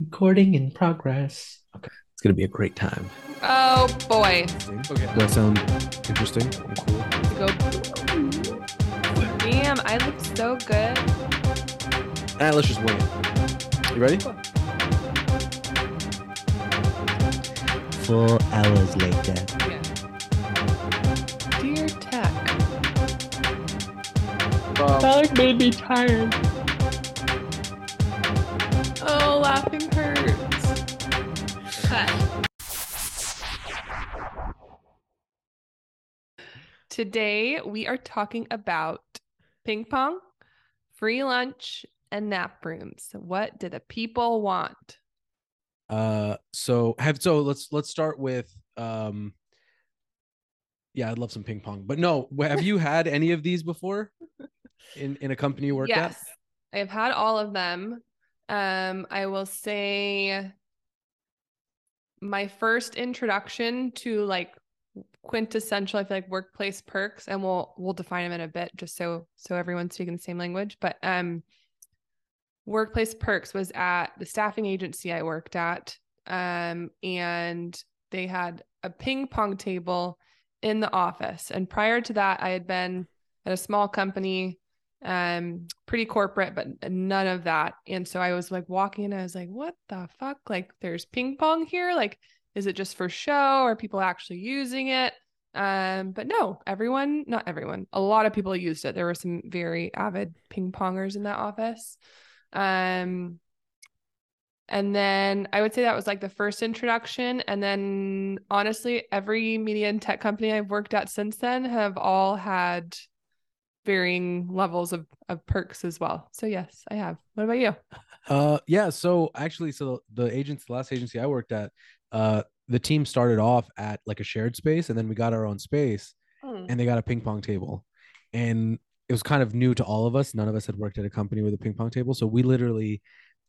Recording in progress. Okay. It's going to be a great time. Oh boy. Okay. Does that sound interesting and cool? Go. Damn, I look so good. All right, let's just wing it. You ready? Four hours later. Yeah. Dear Tech. Um, That made me tired. Today we are talking about ping pong, free lunch, and nap rooms. What do the people want? uh, so have so let's let's start with um. Yeah, I'd love some ping pong, but no. Have you had any of these before in in a company you work yes, at? I've had all of them. Um, I will say my first introduction to like quintessential, I feel like workplace perks, and we'll we'll define them in a bit, just so so everyone's speaking the same language. But um, workplace perks was at the staffing agency I worked at, um, and they had a ping pong table in the office. And prior to that, I had been at a small company um pretty corporate but none of that and so i was like walking and i was like what the fuck like there's ping pong here like is it just for show are people actually using it um but no everyone not everyone a lot of people used it there were some very avid ping pongers in that office um and then i would say that was like the first introduction and then honestly every media and tech company i've worked at since then have all had varying levels of, of perks as well. So yes, I have. What about you? Uh, yeah. So actually, so the agents, the last agency I worked at, uh, the team started off at like a shared space, and then we got our own space, Hmm. and they got a ping pong table, and it was kind of new to all of us. None of us had worked at a company with a ping pong table, so we literally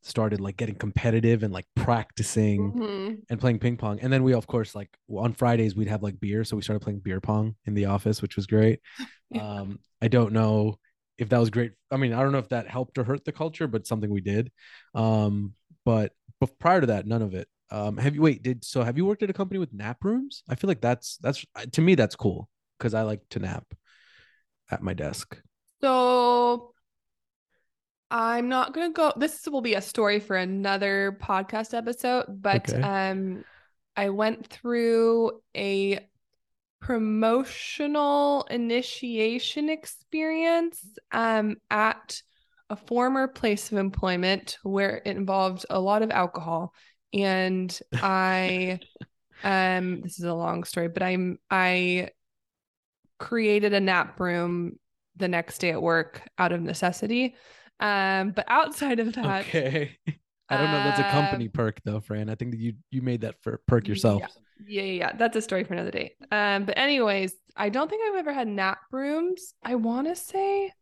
started like getting competitive and like practicing Mhm. and playing ping pong. And then we, of course, like on Fridays we'd have like beer, so we started playing beer pong in the office, which was great. Yeah. Um, I don't know if that was great. I mean, I don't know if that helped or hurt the culture, but something we did. Um, but but prior to that, none of it. Um, have you wait? Did so? Have you worked at a company with nap rooms? I feel like that's that's to me that's cool because I like to nap at my desk. So I'm not gonna go. This will be a story for another podcast episode, but Okay. um, I went through a promotional initiation experience um at a former place of employment where it involved a lot of alcohol and I um this is a long story but I'm I created a nap room the next day at work out of necessity um but outside of that Okay. I don't know. That's a company Um, perk though, Fran. I think that you you made that for perk yourself. Yeah, yeah, yeah. That's a story for another day. Um, but anyways, I don't think I've ever had nap rooms. I want to say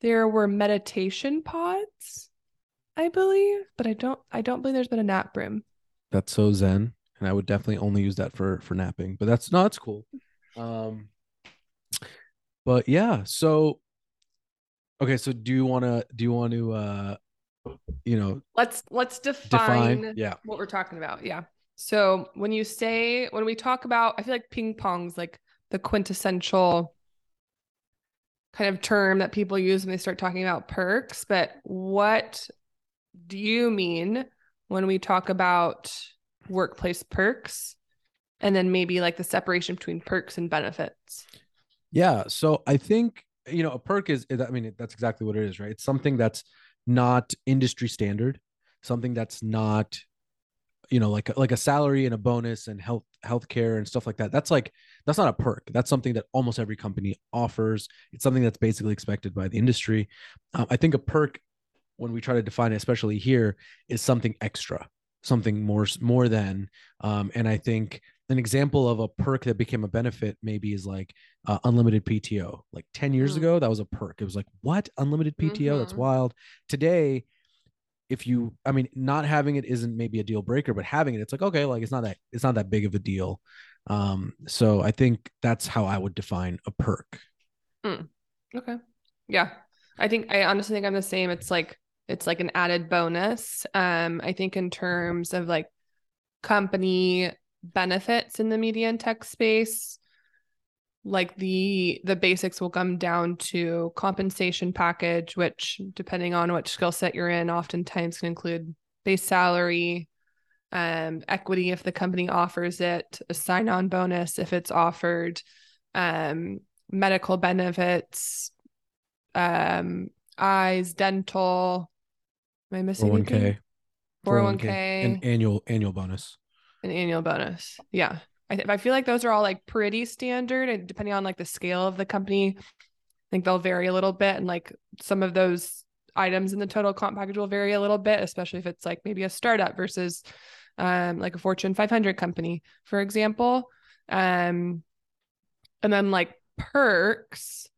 there were meditation pods, I believe, but I don't. I don't believe there's been a nap room. That's so zen, and I would definitely only use that for for napping. But that's no, that's cool. Um, but yeah. So, okay. So do you want to do you want to uh, you know, Let's let's define, define? Yeah. what we're talking about. Yeah. So when you say when we talk about, I feel like ping pong's like the quintessential kind of term that people use when they start talking about perks. But what do you mean when we talk about workplace perks? And then maybe like the separation between perks and benefits. Yeah. So I think, you know, a perk is, I mean, that's exactly what it is, right? It's something that's not industry standard, something that's not, you know, like like a salary and a bonus and health healthcare and stuff like that. That's like that's not a perk. That's something that almost every company offers. It's something that's basically expected by the industry. Um, I think a perk, when we try to define it, especially here, is something extra, something more more than. Um, and I think an example of a perk that became a benefit maybe is like uh, unlimited PTO. Like 10 years Mm. ago, that was a perk. It was like, what? Unlimited PTO? That's Mhm. wild. Today, if you, I mean, not having it isn't maybe a deal breaker, but having it, it's like, okay, like it's not that, it's not that big of a deal. Um, so I think that's how I would define a perk. Okay. Yeah. I think I honestly think I'm the same. It's like it's like an added bonus. Um, I think in terms of like company benefits in the media and tech space, like the the basics will come down to compensation package, which depending on which skill set you're in, oftentimes can include base salary, um, equity if the company offers it, a sign-on bonus if it's offered, um, medical benefits, um, eyes, dental. Am I missing 401k, anything? 401k, an annual annual bonus. an annual bonus. Yeah. I, th- I feel like those are all like pretty standard and depending on like the scale of the company, I think they'll vary a little bit. And like some of those items in the total comp package will vary a little bit, especially if it's like maybe a startup versus um, like a Fortune 500 company, for example. Um, and then like perks,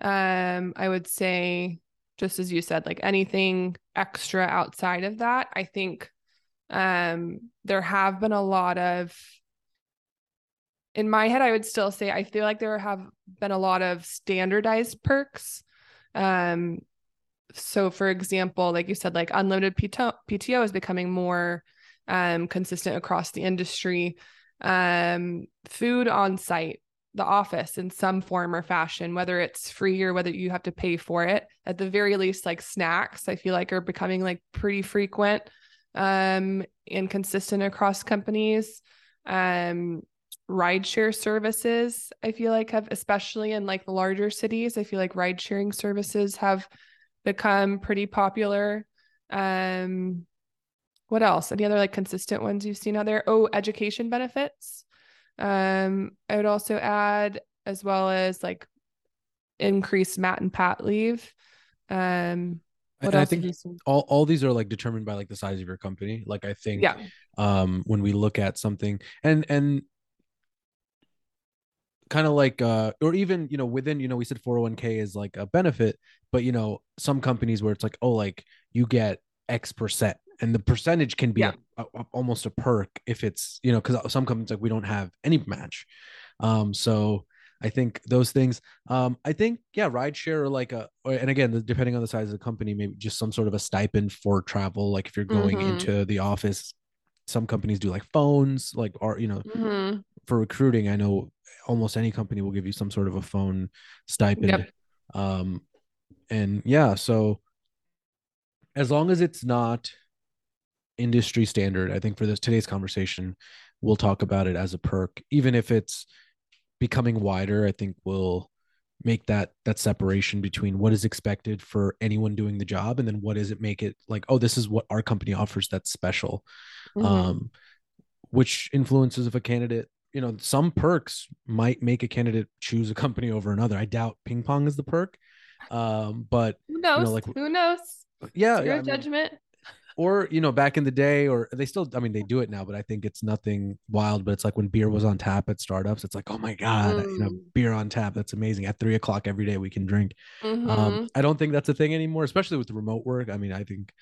um, I would say, just as you said, like anything extra outside of that, I think um, there have been a lot of in my head, I would still say I feel like there have been a lot of standardized perks. Um, so for example, like you said, like unlimited PTO, PTO is becoming more um, consistent across the industry. Um, food on site, the office in some form or fashion, whether it's free or whether you have to pay for it. At the very least, like snacks, I feel like are becoming like pretty frequent um, and consistent across companies. Um, rideshare services, I feel like have, especially in like the larger cities, I feel like ride sharing services have become pretty popular. Um, what else? Any other like consistent ones you've seen out there? Oh, education benefits. Um, I would also add as well as like increased mat and pat leave. Um, what And I think have you seen? all, all these are like determined by like the size of your company. Like I think Yeah. um when we look at something and and kind of like uh or even you know within you know we said 401k is like a benefit but you know some companies where it's like oh like you get x percent and the percentage can be Yeah. a, a- almost a perk if it's you know because some companies like we don't have any match um so i think those things um i think yeah rideshare or like a or- and again depending on the size of the company maybe just some sort of a stipend for travel like if you're going Mhm. into the office some companies do like phones like are you know Mhm. for recruiting, I know almost any company will give you some sort of a phone stipend. Yep. Um, and yeah, so as long as it's not industry standard, I think for this today's conversation, we'll talk about it as a perk, even if it's becoming wider. I think we'll make that that separation between what is expected for anyone doing the job and then what does it make it like oh this is what our company offers that's special Mhm. um, which influences if a candidate, you know, some perks might make a candidate choose a company over another. I doubt ping pong is the perk, um, but Who knows? like- Who knows? yeah, It's your yeah I mean, judgment. Or you know, back in the day, or they still, I mean, they do it now, but I think it's nothing wild. But it's like when beer was on tap at startups, it's like, oh my god, you know, Mm. beer on tap, that's amazing. At three o'clock every day, we can drink. Um, Mhm. I don't think that's a thing anymore, especially with remote work. I mean, I think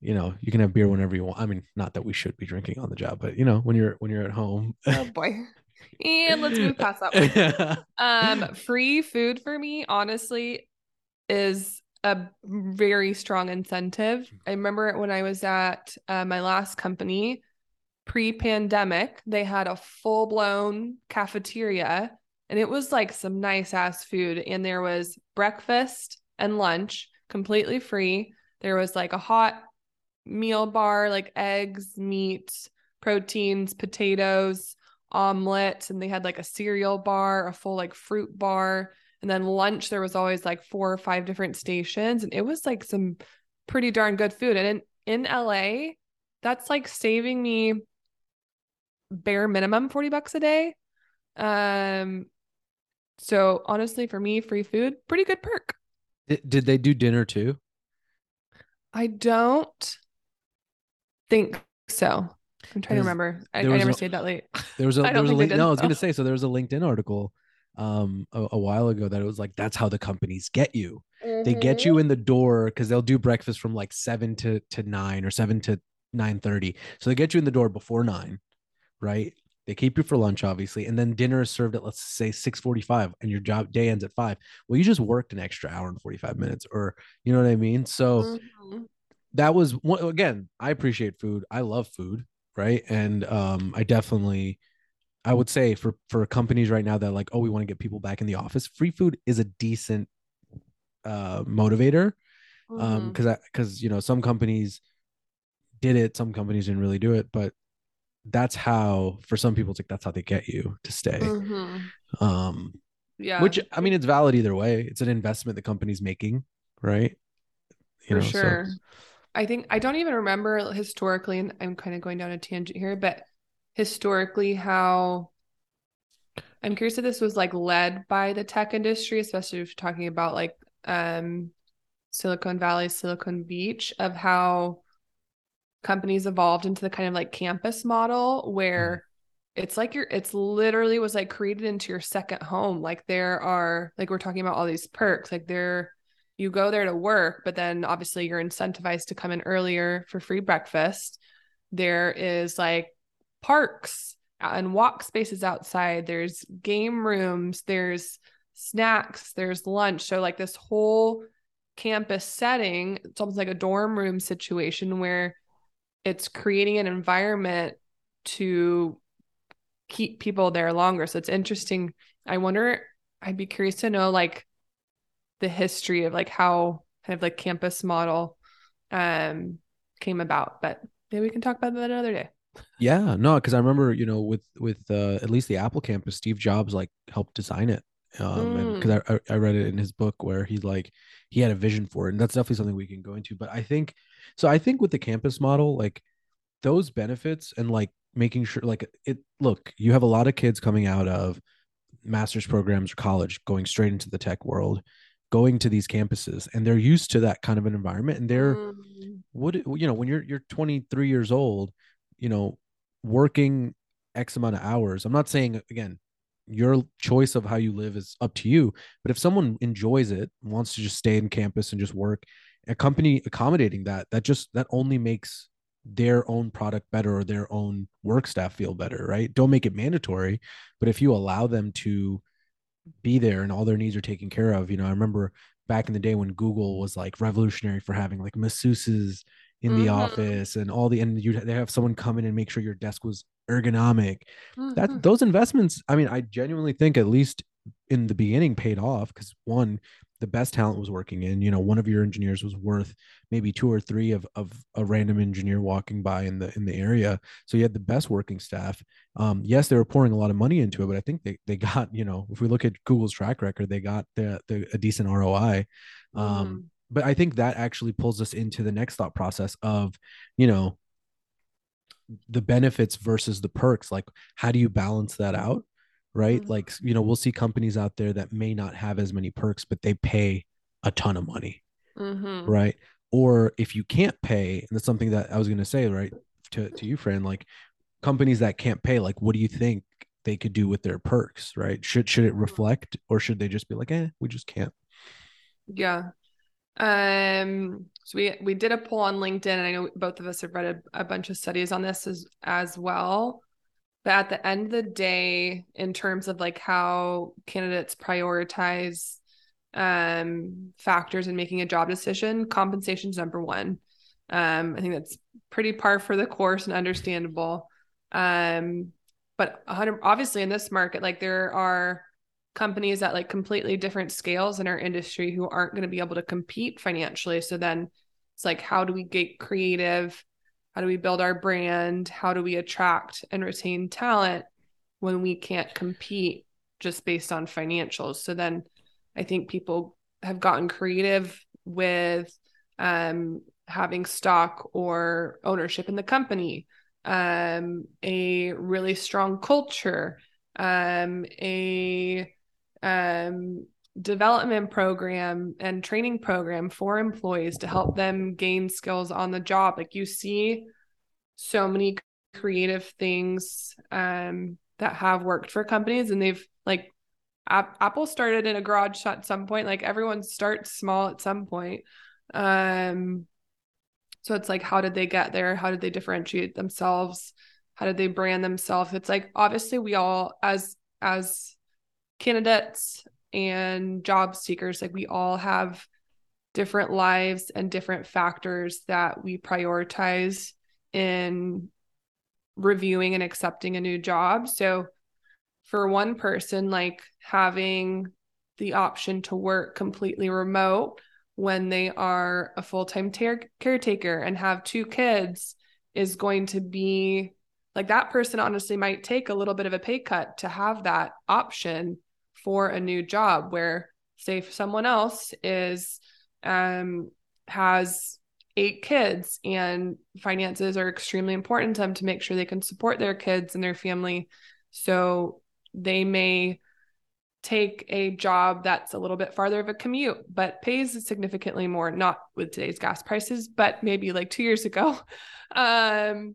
you know you can have beer whenever you want. I mean, not that we should be drinking on the job, but you know, when you're when you're at home. oh boy. And let's move past that. one. Um, free food for me, honestly, is a very strong incentive. I remember when I was at uh, my last company pre-pandemic, they had a full-blown cafeteria and it was like some nice ass food and there was breakfast and lunch completely free. There was like a hot meal bar, like eggs, meat, proteins, potatoes, omelets, and they had like a cereal bar, a full like fruit bar. And then lunch, there was always like four or five different stations. And it was like some pretty darn good food. And in, in LA, that's like saving me bare minimum 40 bucks a day. Um, so honestly, for me, free food, pretty good perk. Did, did they do dinner too? I don't think so. I'm trying to remember. I, I never a- stayed that late. There was a there was a link, no, I was gonna say so there was a LinkedIn article um a, a while ago that it was like that's how the companies get you. They get Mm-hmm. you in the door because they'll do breakfast from like seven to to nine or seven to nine thirty. So they get you in the door before nine, right? They keep you for lunch, obviously, and then dinner is served at let's say six forty-five, and your job day ends at five. Well, you just worked an extra hour and forty-five minutes, or you know what I mean. So Mhm. that was one again i appreciate food i love food right and um i definitely i would say for for companies right now that like oh we want to get people back in the office free food is a decent uh motivator um Mhm. because i because you know some companies did it some companies didn't really do it but that's how for some people it's like that's how they get you to stay Mhm. um yeah which i mean it's valid either way it's an investment the company's making right for know, so- sure. I think I don't even remember historically, and I'm kind of going down a tangent here, but historically, how I'm curious if this was like led by the tech industry, especially if you're talking about like um, Silicon Valley, Silicon Beach, of how companies evolved into the kind of like campus model where it's like you're it's literally was like created into your second home. Like there are like we're talking about all these perks. Like there you go there to work but then obviously you're incentivized to come in earlier for free breakfast. There is like parks and walk spaces outside there's game rooms there's snacks there's lunch so like this whole campus setting it's almost like a dorm room situation where it's creating an environment to keep people there longer. So it's interesting. I wonder, I'd be curious to know like the history of like how kind of like campus model um came about. But maybe we can talk about that another day. Yeah, no, because I remember, you know, with with uh, at least the Apple campus, Steve Jobs like helped design it, um, because I, I I read it in his book where he's like he had a vision for it, and that's definitely something we can go into. But I think so. I think with the campus model, like those benefits and like making sure, like it. Look, you have a lot of kids coming out of master's programs or college, going straight into the tech world, going to these campuses, and they're used to that kind of an environment, and they're Mm, what you know when you're you're 23 years old you know working x amount of hours i'm not saying again your choice of how you live is up to you but if someone enjoys it wants to just stay in campus and just work a company accommodating that that just that only makes their own product better or their own work staff feel better right? Don't make it mandatory but if you allow them to be there and all their needs are taken care of you know i remember back in the day when google was like revolutionary for having like masseuses in the Mhm. office and all the and you they have someone come in and make sure your desk was ergonomic that mhm. those investments i mean i genuinely think at least in the beginning paid off because one the best talent was working in you know one of your engineers was worth maybe two or three of, of a random engineer walking by in the in the area so you had the best working staff um yes they were pouring a lot of money into it but i think they, they got you know if we look at google's track record they got the, the a decent roi um Mhm. But i think that actually pulls us into the next thought process of you know the benefits versus the perks like how do you balance that out right Mhm. like you know we'll see companies out there that may not have as many perks but they pay a ton of money Mhm. right or if you can't pay and that's something that i was going to say right to, to you Fran like companies that can't pay like what do you think they could do with their perks right should should it reflect or should they just be like eh we just can't Yeah. Um, so we we did a poll on LinkedIn, and I know both of us have read a, a bunch of studies on this as as well. But at the end of the day, in terms of like how candidates prioritize um factors in making a job decision, compensation is number one. Um, I think that's pretty par for the course and understandable. Um, but 100 obviously in this market, like there are companies at like completely different scales in our industry who aren't going to be able to compete financially. So then it's like, how do we get creative? How do we build our brand? How do we attract and retain talent when we can't compete just based on financials? So then I think people have gotten creative with um, having stock or ownership in the company, um, a really strong culture, um, a um, development program and training program for employees to help them gain skills on the job. Like you see so many creative things um, that have worked for companies and they've like App- Apple started in a garage at some point. Like everyone starts small at some point. Um, so it's like, how did they get there? How did they differentiate themselves? How did they brand themselves? It's like obviously we all as as candidates and job seekers, like we all have different lives and different factors that we prioritize in reviewing and accepting a new job. So for one person, like having the option to work completely remote when they are a full-time ter- caretaker and have two kids is going to be like that person honestly might take a little bit of a pay cut to have that option for a new job where say someone else is um has eight kids and finances are extremely important to them to make sure they can support their kids and their family. So they may take a job that's a little bit farther of a commute but pays significantly more not with today's gas prices but maybe like 2 years ago. Um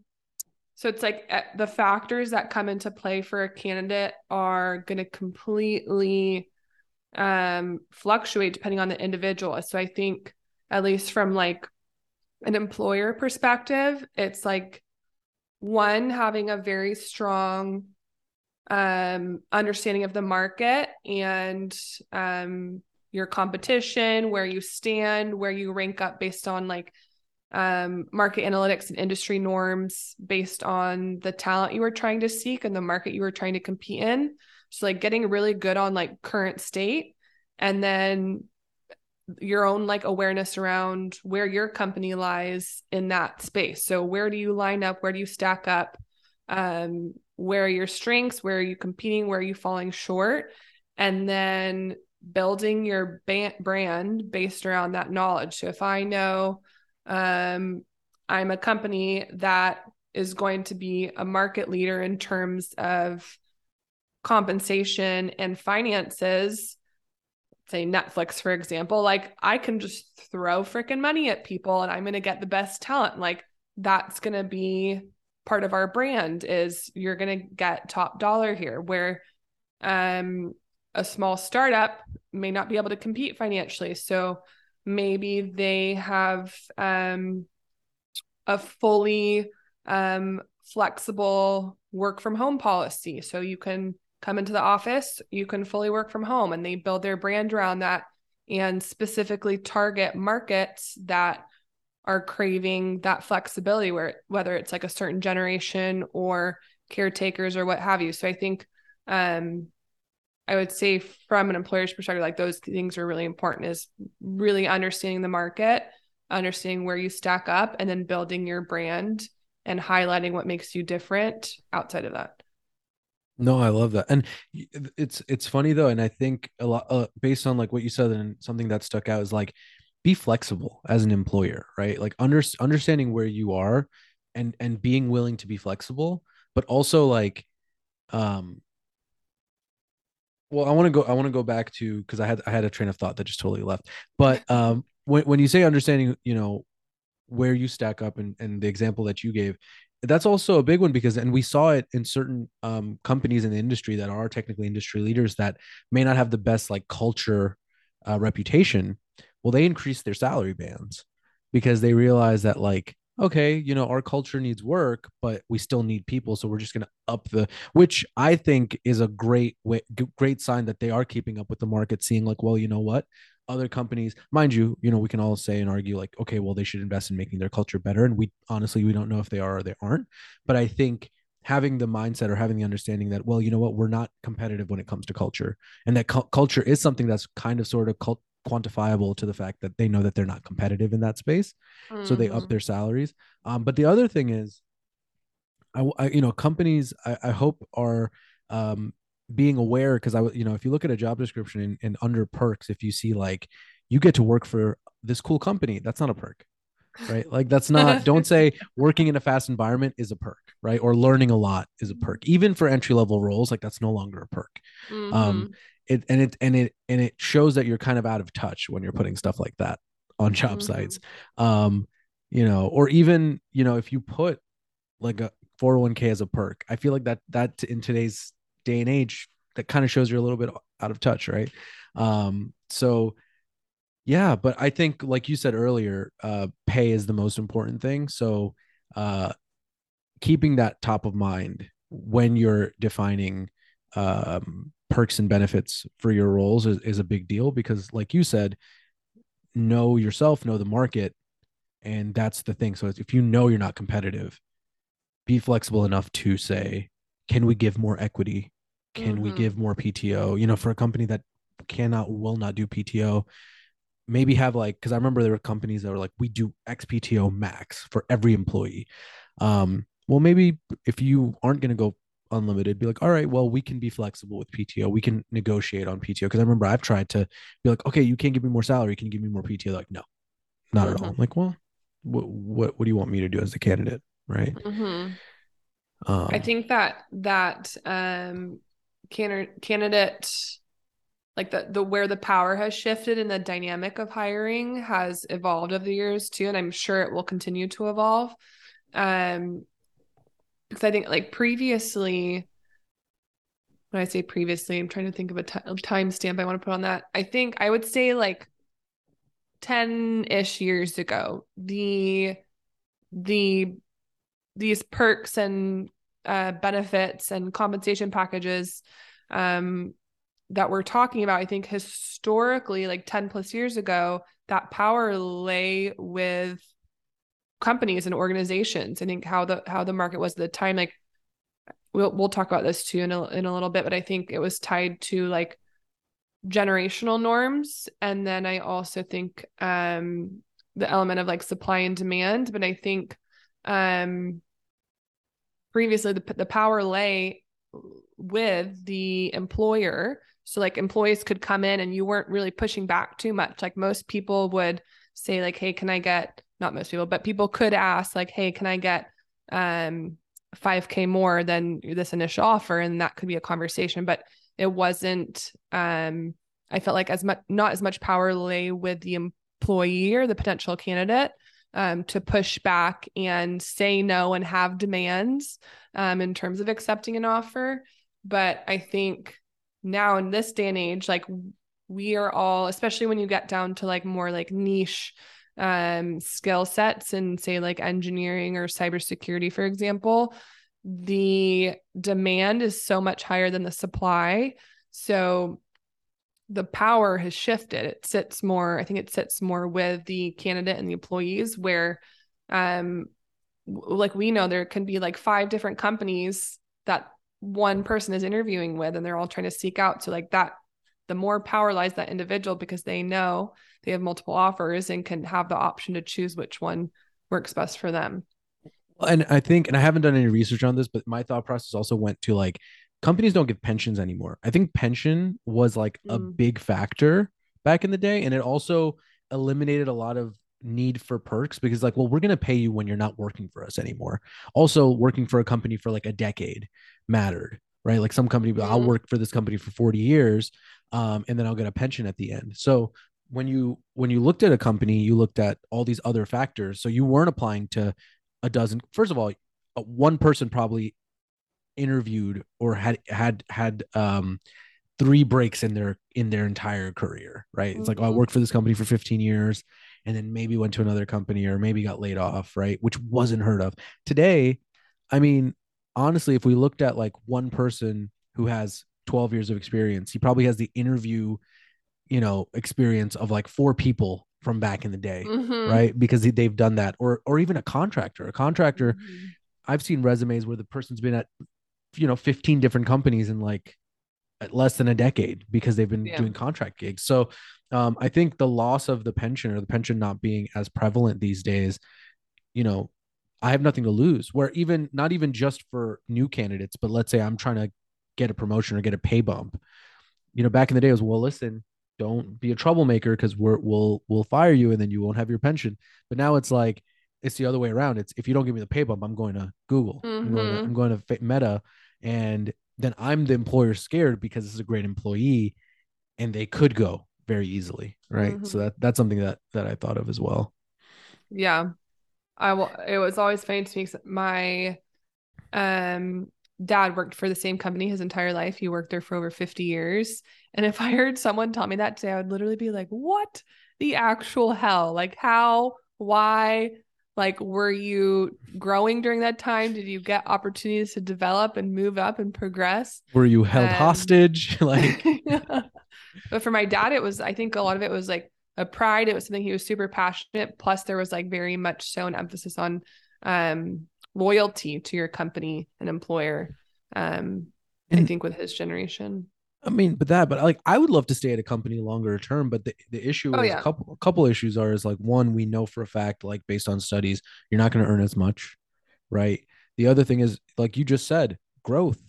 so it's like eh, the factors that come into play for a candidate are going to completely um fluctuate depending on the individual. So i think at least from like an employer perspective it's like one having a very strong um, understanding of the market and um, your competition, where you stand, where you rank up based on like um, market analytics and industry norms based on the talent you were trying to seek and the market you were trying to compete in. So, like getting really good on like current state and then your own like awareness around where your company lies in that space. So, where do you line up? Where do you stack up? Um, where are your strengths where are you competing where are you falling short and then building your brand based around that knowledge so if i know um, i'm a company that is going to be a market leader in terms of compensation and finances. Say netflix for example like i can just throw freaking money at people and i'm going to get the best talent. Like that's going to be part of our brand is you're going to get top dollar here where um a small startup may not be able to compete financially. So maybe they have um a fully um flexible work from home policy. So you can come into the office you can fully work from home and they build their brand around that and specifically target markets that are craving that flexibility where whether it's like a certain generation or caretakers or what have you. So i think um i would say from an employer's perspective like those things are really important is really understanding the market understanding where you stack up and then building your brand and highlighting what makes you different outside of that no i love that and it's it's funny though and i think a lot uh, based on like what you said and something that stuck out is like be flexible as an employer, right? Like under, understanding where you are and and being willing to be flexible, but also like um well, I want to go I want to go back to because I had I had a train of thought that just totally left. But um when when you say understanding, you know, where you stack up and and the example that you gave, that's also a big one because and we saw it in certain um, companies in the industry that are technically industry leaders that may not have the best like culture uh, reputation well they increase their salary bands because they realize that like okay you know our culture needs work but we still need people so we're just going to up the which i think is a great way great sign that they are keeping up with the market seeing like well you know what? Other companies mind you you know we can all say and argue like okay well they should invest in making their culture better and we honestly we don't know if they are or they aren't but i think having the mindset or having the understanding that well you know what? We're not competitive when it comes to culture and that cu- culture is something that's kind of sort of cult- quantifiable to the fact that they know that they're not competitive in that space mm-hmm. so they up mm-hmm. their salaries um, but the other thing is I, I you know companies I, I hope are um, being aware because I you know if you look at a job description and, and under perks if you see like you get to work for this cool company that's not a perk right like that's not don't say working in a fast environment is a perk right or learning a lot is a perk even for entry level roles like that's no longer a perk um, mm-hmm. um it and it and it and it shows that you're kind of out of touch when you're putting stuff like that on job mm-hmm. sites. Um you know or even you know if you put like a 401k as a perk i feel like that that in today's day and age that kind of shows you're a little bit out of touch right? Um so yeah but i think like you said earlier uh pay is the most important thing. So uh keeping that top of mind when you're defining um perks and benefits for your roles is, is a big deal because like you said know yourself, know the market, and that's the thing. So if you know you're not competitive, be flexible enough to say, can we give more equity? Can we Mhm. give more PTO? You know, for a company that cannot, will not do PTO, maybe have like, because I remember there were companies that were like, we do X PTO max for every employee. Um, well, maybe if you aren't going to go unlimited, be like, all right, well, we can be flexible with PTO. We can negotiate on PTO. Because I remember I've tried to be like, okay, you can't give me more salary. Can you give me more PTO? Like, no, not at all. I'm like, well, what, what, what do you want me to do as a candidate? Right. Mhm. Um, I think that that um can- candidate like the the where the power has shifted and the dynamic of hiring has evolved over the years too and I'm sure it will continue to evolve um because I think like previously when I say previously I'm trying to think of a a timestamp I want to put on that. I think I would say like 10-ish years ago the the these perks and uh, benefits and compensation packages um, that we're talking about, I think historically, like 10 plus years ago, that power lay with companies and organizations. I think how the how the market was at the time, like we'll we'll talk about this too in a in a little bit, but I think it was tied to like generational norms. And then I also think um the element of like supply and demand. But I think um previously the, the power lay with the employer so like employees could come in and you weren't really pushing back too much like most people would say like hey can i get not most people but people could ask like hey can i get um 5k more than this initial offer and that could be a conversation but it wasn't um i felt like as much not as much power lay with the employee or the potential candidate um, to push back and say no and have demands um, in terms of accepting an offer. But I think now in this day and age, like we are all, especially when you get down to like more like niche um, skill sets and say like engineering or cybersecurity, for example, the demand is so much higher than the supply. So the power has shifted. It sits more, I think it sits more with the candidate and the employees where um like we know there can be like five different companies that one person is interviewing with and they're all trying to seek out. So like that the more power lies that individual because they know they have multiple offers and can have the option to choose which one works best for them. and I think, and I haven't done any research on this, but my thought process also went to like companies don't give pensions anymore. I think pension was like a Mm. big factor back in the day, and it also eliminated a lot of need for perks because like, well, we're gonna pay you when you're not working for us anymore. Also, working for a company for like a decade mattered, right? Like some company, I'll Mhm. work for this company for 40 years, um, and then I'll get a pension at the end. So when you when you looked at a company, you looked at all these other factors. So you weren't applying to a dozen. First of all, one person probably interviewed or had had had um three breaks in their in their entire career right it's like oh, i Mhm. worked for this company for 15 years and then maybe went to another company or maybe got laid off right which wasn't heard of today i mean honestly if we looked at like one person who has 12 years of experience he probably has the interview you know experience of like four people from back in the day Mhm. right because they- they've done that or or even a contractor a contractor Mhm. I've seen resumes where the person's been at, you know, 15 different companies in like less than a decade because they've been Yeah. doing contract gigs. So um, I think the loss of the pension or the pension not being as prevalent these days, you know, I have nothing to lose. Where even not even just for new candidates, but let's say I'm trying to get a promotion or get a pay bump. You know, back in the day, it was well, listen, don't be a troublemaker because we're we'll we'll fire you and then you won't have your pension. But now it's like it's the other way around. It's if you don't give me the pay bump, I'm going to Google. I'm going to. I'm going to Meta, and then I'm the employer scared because this is a great employee, and they could go very easily, right? So Mhm. that that's something that that I thought of as well. Yeah. I will it was always funny to me. my um dad worked for the same company his entire life. He worked there for over 50 years. And if I heard someone tell me that today, I would literally be like, what the actual hell? Like how, why, like were you growing during that time? Did you get opportunities to develop and move up and progress? Were you held Um, hostage? like but for my dad, it was, I think a lot of it was like a pride. It was something he was super passionate. Plus, there was like very much so an emphasis on um, loyalty to your company and employer. Um, I think with his generation. I mean, but that, but like, I would love to stay at a company longer term. But the, the issue Oh, is yeah. a couple, a couple issues are is like one, we know for a fact, like based on studies, you're not going to earn as much, right? The other thing is, like you just said, growth.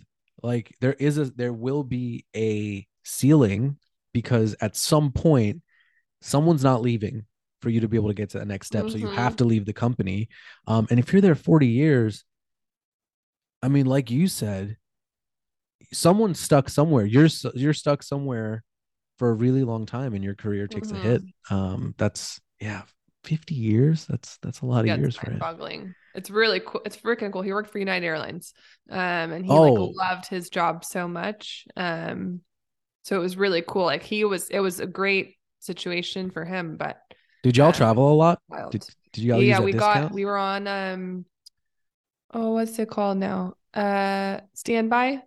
Like there is a, there will be a ceiling because at some point, someone's not leaving for you to be able to get to the next step. So you have to leave the company. Um, and if you're there 40 years, I mean, like you said, someone's stuck somewhere. You're you're stuck somewhere for a really long time, and your career takes a hit. Um, that's yeah, 50 years. That's that's a lot of Yeah, years for him. mind-boggling. It's really cool. It's freaking cool. He worked for United Airlines, um, and he Oh. like loved his job so much. Um, so it was really cool. Like he was, it was a great situation for him. But Did y'all travel a lot? wild. Did did y'all use yeah, we discount? got we were on um, oh, what's it called now? Uh, standby.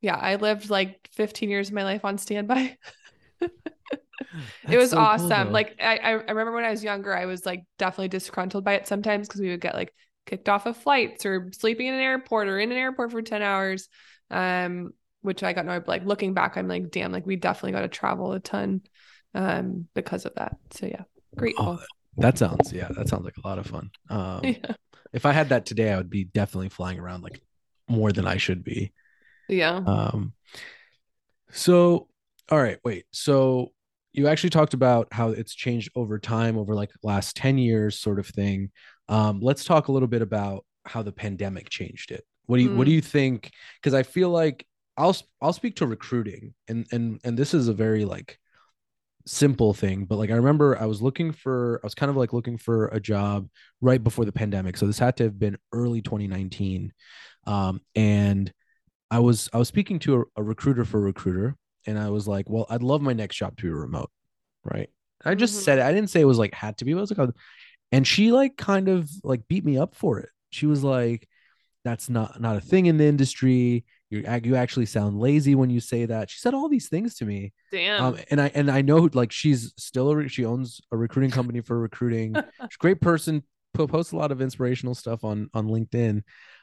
Yeah, I lived like 15 years of my life on standby. it was so awesome. though. like I, I I remember when I was younger, I was like definitely disgruntled by it sometimes because we would get like kicked off of flights or sleeping in an airport or in an airport for 10 hours. Um, which I got no like looking back, I'm like, damn, like we definitely got to travel a ton um because of that. So yeah, grateful. Oh, that sounds yeah, that sounds like a lot of fun. Um, yeah. if I had that today, I would be definitely flying around like more than I should be. Yeah. Um, so, all right, wait. So you actually talked about how it's changed over time, over like last 10 years, sort of thing. Um, let's talk a little bit about how the pandemic changed it. What do you what do Mm. you think? Because I feel like I'll I'll speak to recruiting, and and and this is a very like simple thing, but like I remember I was looking for I was kind of like looking for a job right before the pandemic. So this had to have been early 2019. Um, and I was I was speaking to a, a recruiter for a recruiter, and I was like, "Well, I'd love my next job to be remote, right?" I just Mhm. said it. I didn't say it was like had to be. But I was like, and she like kind of like beat me up for it. She was like, "That's not not a thing in the industry. You you actually sound lazy when you say that." She said all these things to me, Damn. um, and I and I know like she's still a she owns a recruiting company for recruiting. She's a great person. po- Posts a lot of inspirational stuff on on LinkedIn.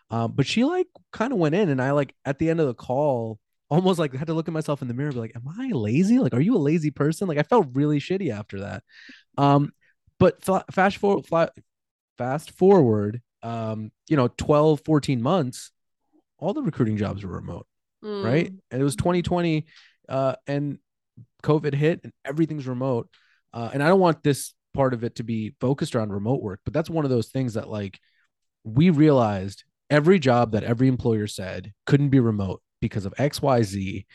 Um, but she like kind of went in, and I like at the end of the call, almost like had to look at myself in the mirror, and be like, "Am I lazy? Like, are you a lazy person?" Like, I felt really shitty after that. Um, but fa- fast forward, fast forward, um, you know, 12, 14 months, all the recruiting jobs were remote right? Mm. And it was 2020, uh, and COVID hit, and everything's remote. Uh, and I don't want this part of it to be focused around remote work, but that's one of those things that like we realized every job that every employer said couldn't be remote because of X, Y, Z,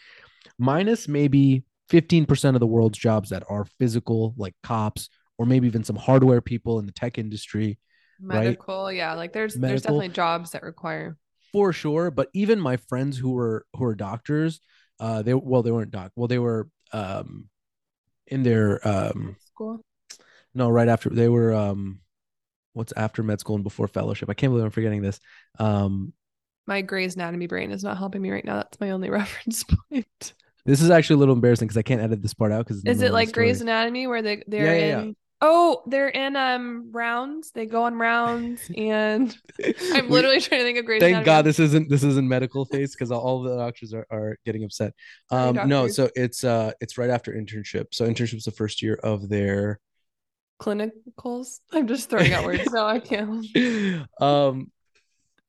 minus maybe 15% of the world's jobs that are physical, like cops, or maybe even some hardware people in the tech industry right? Medical, yeah. Like there's there's definitely jobs that require for sure but even my friends who were who were doctors uh they well they weren't doc well they were um in their um school. no right after they were um what's after med school and before fellowship i can't believe i'm forgetting this um My Grey's Anatomy brain is not helping me right now. That's my only reference point. this is actually a little embarrassing because i can't edit this part out because Is it like Grey's Anatomy where they they're Yeah, yeah, yeah. Oh, they're in um rounds. They go on rounds, and I'm literally trying to think of Grey's thank god this isn't this isn't medical face because all the doctors are, are getting upset Sorry, um no so it's uh it's right after internship so internship's the first year of their clinicals. I'm just throwing out words. No, I can't. um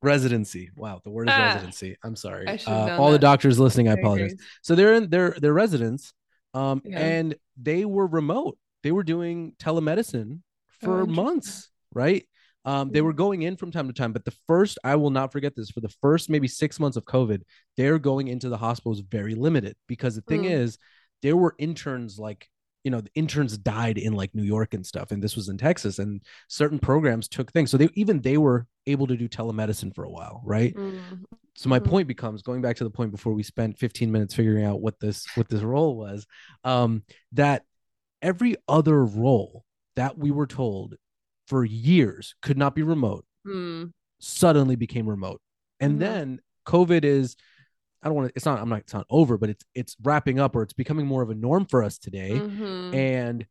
residency wow the word is Ah. residency i'm sorry I should have uh, all the doctors listening i apologize so they're in their their residents um Yeah. and they were remote they were doing telemedicine Oh, for interesting. months right um they were going in from time to time but the first i will not forget this for the first maybe six months of covid they're going into the hospitals very limited because the thing Mm. is there were interns like you know the interns died in like new york and stuff and this was in texas and certain programs took things so they even they were able to do telemedicine for a while right Mm. so my Mhm. point becomes going back to the point before we spent 15 minutes figuring out what this what this role was um that every other role that we were told for years could not be remote Mm. suddenly became remote and Mhm. then covid is i don't want to it's not i'm not it's not over but it's it's wrapping up or it's becoming more of a norm for us today Mhm. and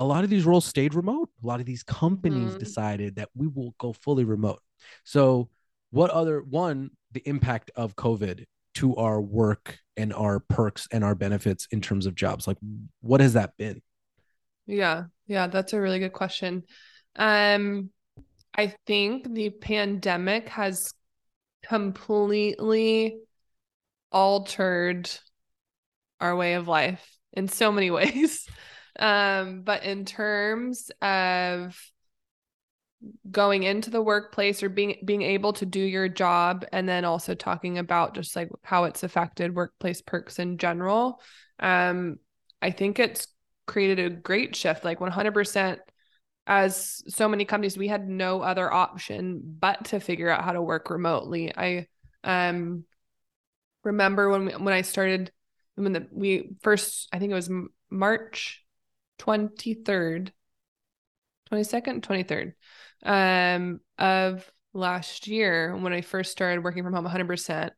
a lot of these roles stayed remote. A lot of these companies Mhm. decided that we will go fully remote. So, what other one, the impact of COVID to our work and our perks and our benefits in terms of jobs? Like, what has that been? Yeah, yeah, that's a really good question. Um, I think the pandemic has completely altered our way of life in so many ways. Um, but in terms of going into the workplace or being being able to do your job and then also talking about just like how it's affected workplace perks in general, um, I think it's created a great shift like 100% as so many companies we had no other option but to figure out how to work remotely. I um remember when we, when i started when the, we first i think it was march 23rd 22nd 23rd um of last year when i first started working from home 100%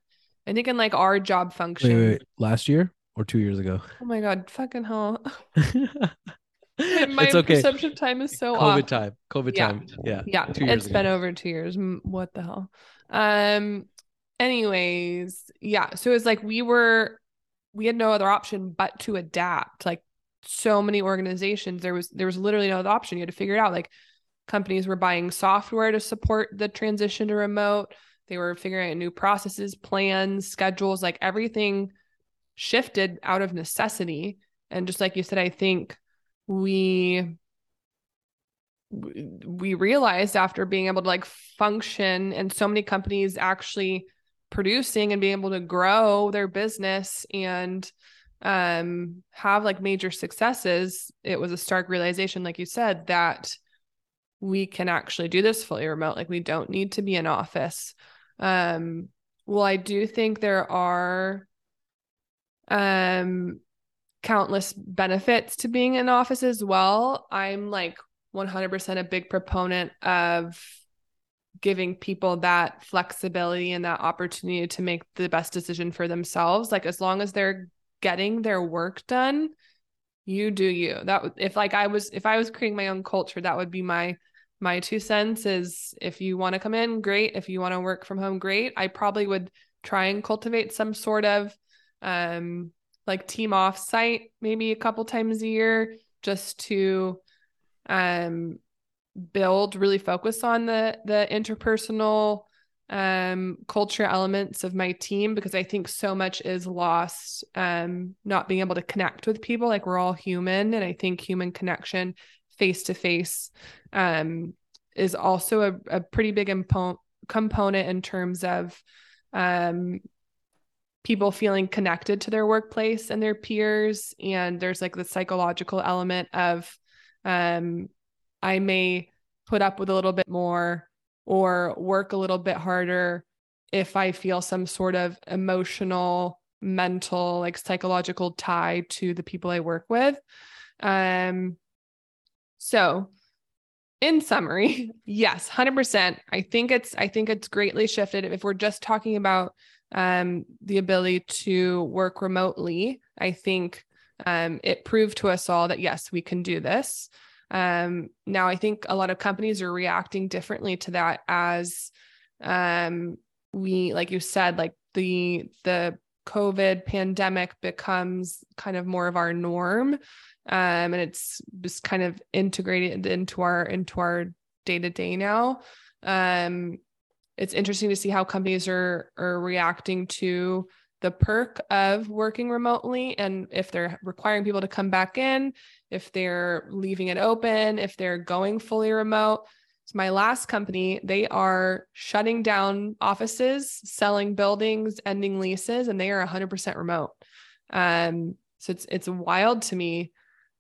i think in like our job function Wait, wait, wait, last year or two years ago? oh my god fucking hell my it's okay. perception time is so COVID off time. COVID Yeah. time. Yeah. yeah two years it's been ago. over two years what the hell um anyways yeah so it's like we were we had no other option but to adapt like so many organizations there was there was literally no other option you had to figure it out like companies were buying software to support the transition to remote they were figuring out new processes plans schedules like everything shifted out of necessity. And just like you said i think we we realized after being able to like function and so many companies actually producing and being able to grow their business and um have like major successes it was a stark realization like you said that we can actually do this fully remote. Like we don't need to be in office. Um well i do think there are um countless benefits to being in office as well. I'm like 100% a big proponent of giving people that flexibility and that opportunity to make the best decision for themselves. Like as long as they're getting their work done you do you. That if like i was if i was creating my own culture that would be my my two cents is if you want to come in great. If you want to work from home great. I probably would try and cultivate some sort of um like team off site maybe a couple times a year just to um build really focus on the the interpersonal um culture elements of my team because i think so much is lost um not being able to connect with people. Like we're all human and i think human connection face to face um is also a, a pretty big impo- component in terms of um people feeling connected to their workplace and their peers and there's like the psychological element of um i may put up with a little bit more or work a little bit harder if i feel some sort of emotional mental like psychological tie to the people i work with. Um so in summary yes 100% i think it's i think it's greatly shifted. If we're just talking about um the ability to work remotely i think um it proved to us all that yes we can do this um, now I think a lot of companies are reacting differently to that as um, we, like you said, like the the COVID pandemic becomes kind of more of our norm. Um, and it's just kind of integrated into our into our day to day now. Um, it's interesting to see how companies are are reacting to the perk of working remotely and if they're requiring people to come back in if they're leaving it open, if they're going fully remote. So my last company, they are shutting down offices, selling buildings, ending leases, and they are 100% remote. Um, so it's it's wild to me.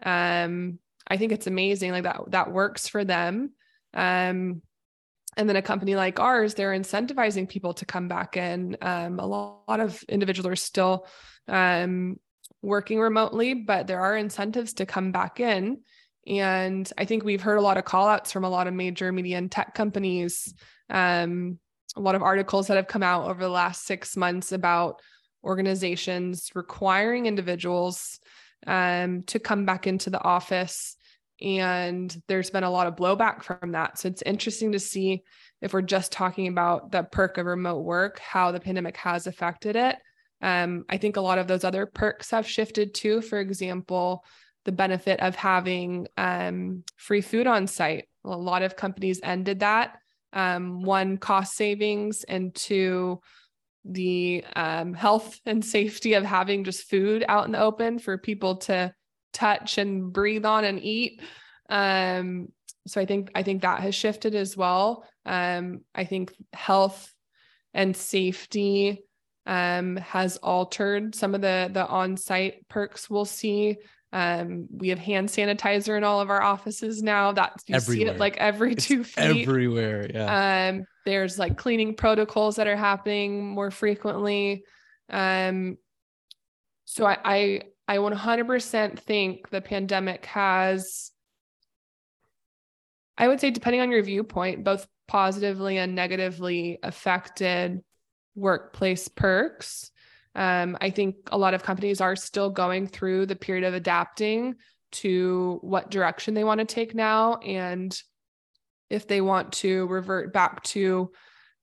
Um, I think it's amazing, like that that works for them. Um, and then a company like ours, they're incentivizing people to come back in. Um, a lot of individuals are still um, working remotely, but there are incentives to come back in. And I think we've heard a lot of call outs from a lot of major media and tech companies. Um, a lot of articles that have come out over the last six months about organizations requiring individuals um, to come back into the office and there's been a lot of blowback from that. So it's interesting to see if we're just talking about the perk of remote work, how the pandemic has affected it. Um, I think a lot of those other perks have shifted too. For example, the benefit of having um, free food on site. A lot of companies ended that. Um, one, cost savings, and two, the um, health and safety of having just food out in the open for people to touch and breathe on and eat. Um, so I think I think that has shifted as well. Um, I think health and safety um, has altered some of the the on-site perks we'll see. Um, we have hand sanitizer in all of our offices now. That you everywhere. see it like every it's two feet. Everywhere, yeah. Um, there's like cleaning protocols that are happening more frequently. Um, so I, I I 100% think the pandemic has, I would say, depending on your viewpoint, both positively and negatively affected workplace perks. Um, I think a lot of companies are still going through the period of adapting to what direction they want to take now. And if they want to revert back to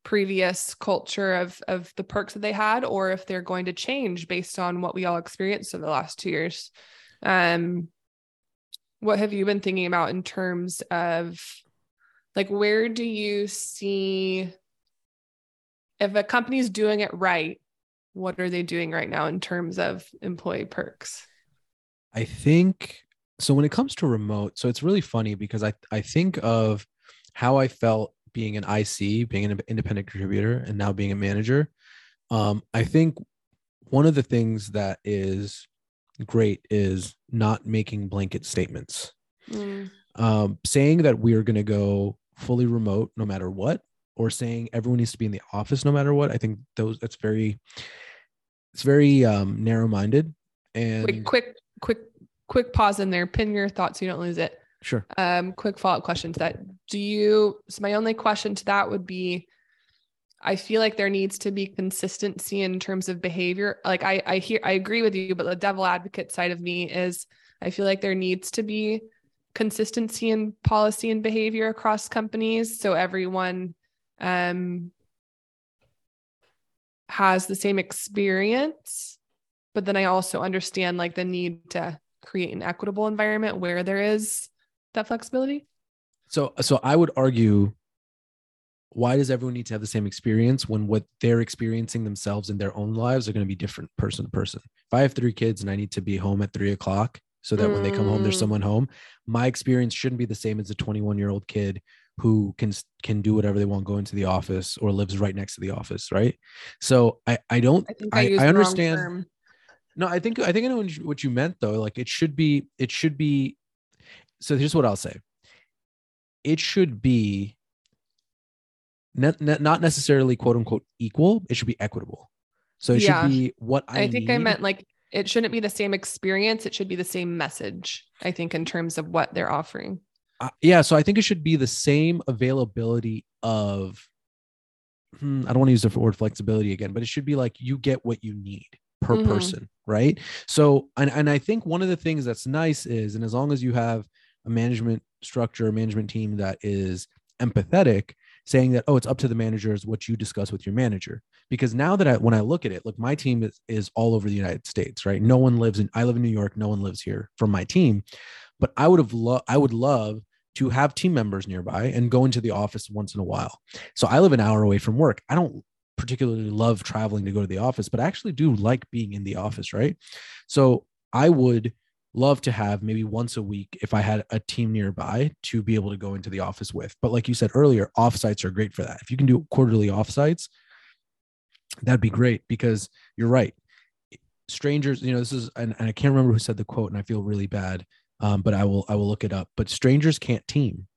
previous culture of of the perks that they had or if they're going to change based on what we all experienced in the last two years. Um what have you been thinking about in terms of like where do you see if a company's doing it right what are they doing right now in terms of employee perks? I think so when it comes to remote so it's really funny because i i think of how i felt being an IC, being an independent contributor, and now being a manager, um, I think one of the things that is great is not making blanket statements. Mm. Um, saying that we are going to go fully remote no matter what, or saying everyone needs to be in the office no matter what. I think those that's very it's very um, narrow minded. And quick, quick, quick, quick pause in there. Pin your thoughts so you don't lose it. Sure. Um, quick follow up question to that. Do you, so my only question to that would be I feel like there needs to be consistency in terms of behavior. Like I, I hear, I agree with you, but the devil advocate side of me is I feel like there needs to be consistency in policy and behavior across companies. So everyone, um, has the same experience, but then I also understand like the need to create an equitable environment where there is that flexibility? So, so I would argue, why does everyone need to have the same experience when what they're experiencing themselves in their own lives are going to be different person to person? If I have three kids and I need to be home at three o'clock so that mm. when they come home, there's mm. someone home, my experience shouldn't be the same as a 21 year old kid who can can do whatever they want, go into the office or lives right next to the office, right? So I I don't I, I, I understand. No, I think I think I know what you meant though. Like it should be it should be so here's what I'll say. It should be not, not necessarily quote unquote equal. It should be equitable. So it yeah. should be what I, I think need. I meant like it shouldn't be the same experience. It should be the same message. I think in terms of what they're offering. Uh, yeah. So I think it should be the same availability of. Hmm, I don't want to use the word flexibility again, but it should be like you get what you need per mm-hmm. person, right? So, and and I think one of the things that's nice is, and as long as you have a management structure, a management team that is empathetic, saying that, oh, it's up to the managers what you discuss with your manager. Because now that I, when I look at it, look, my team is, is all over the United States, right? No one lives in, I live in New York. No one lives here from my team. But I would have loved, I would love to have team members nearby and go into the office once in a while. So I live an hour away from work. I don't particularly love traveling to go to the office, but I actually do like being in the office, right? So I would love to have maybe once a week if I had a team nearby to be able to go into the office with. But like you said earlier, offsites are great for that. If you can do quarterly offsites, that'd be great because you're right. Strangers, you know, this is and, and I can't remember who said the quote, and I feel really bad. Um, but I will I will look it up. But strangers can't team.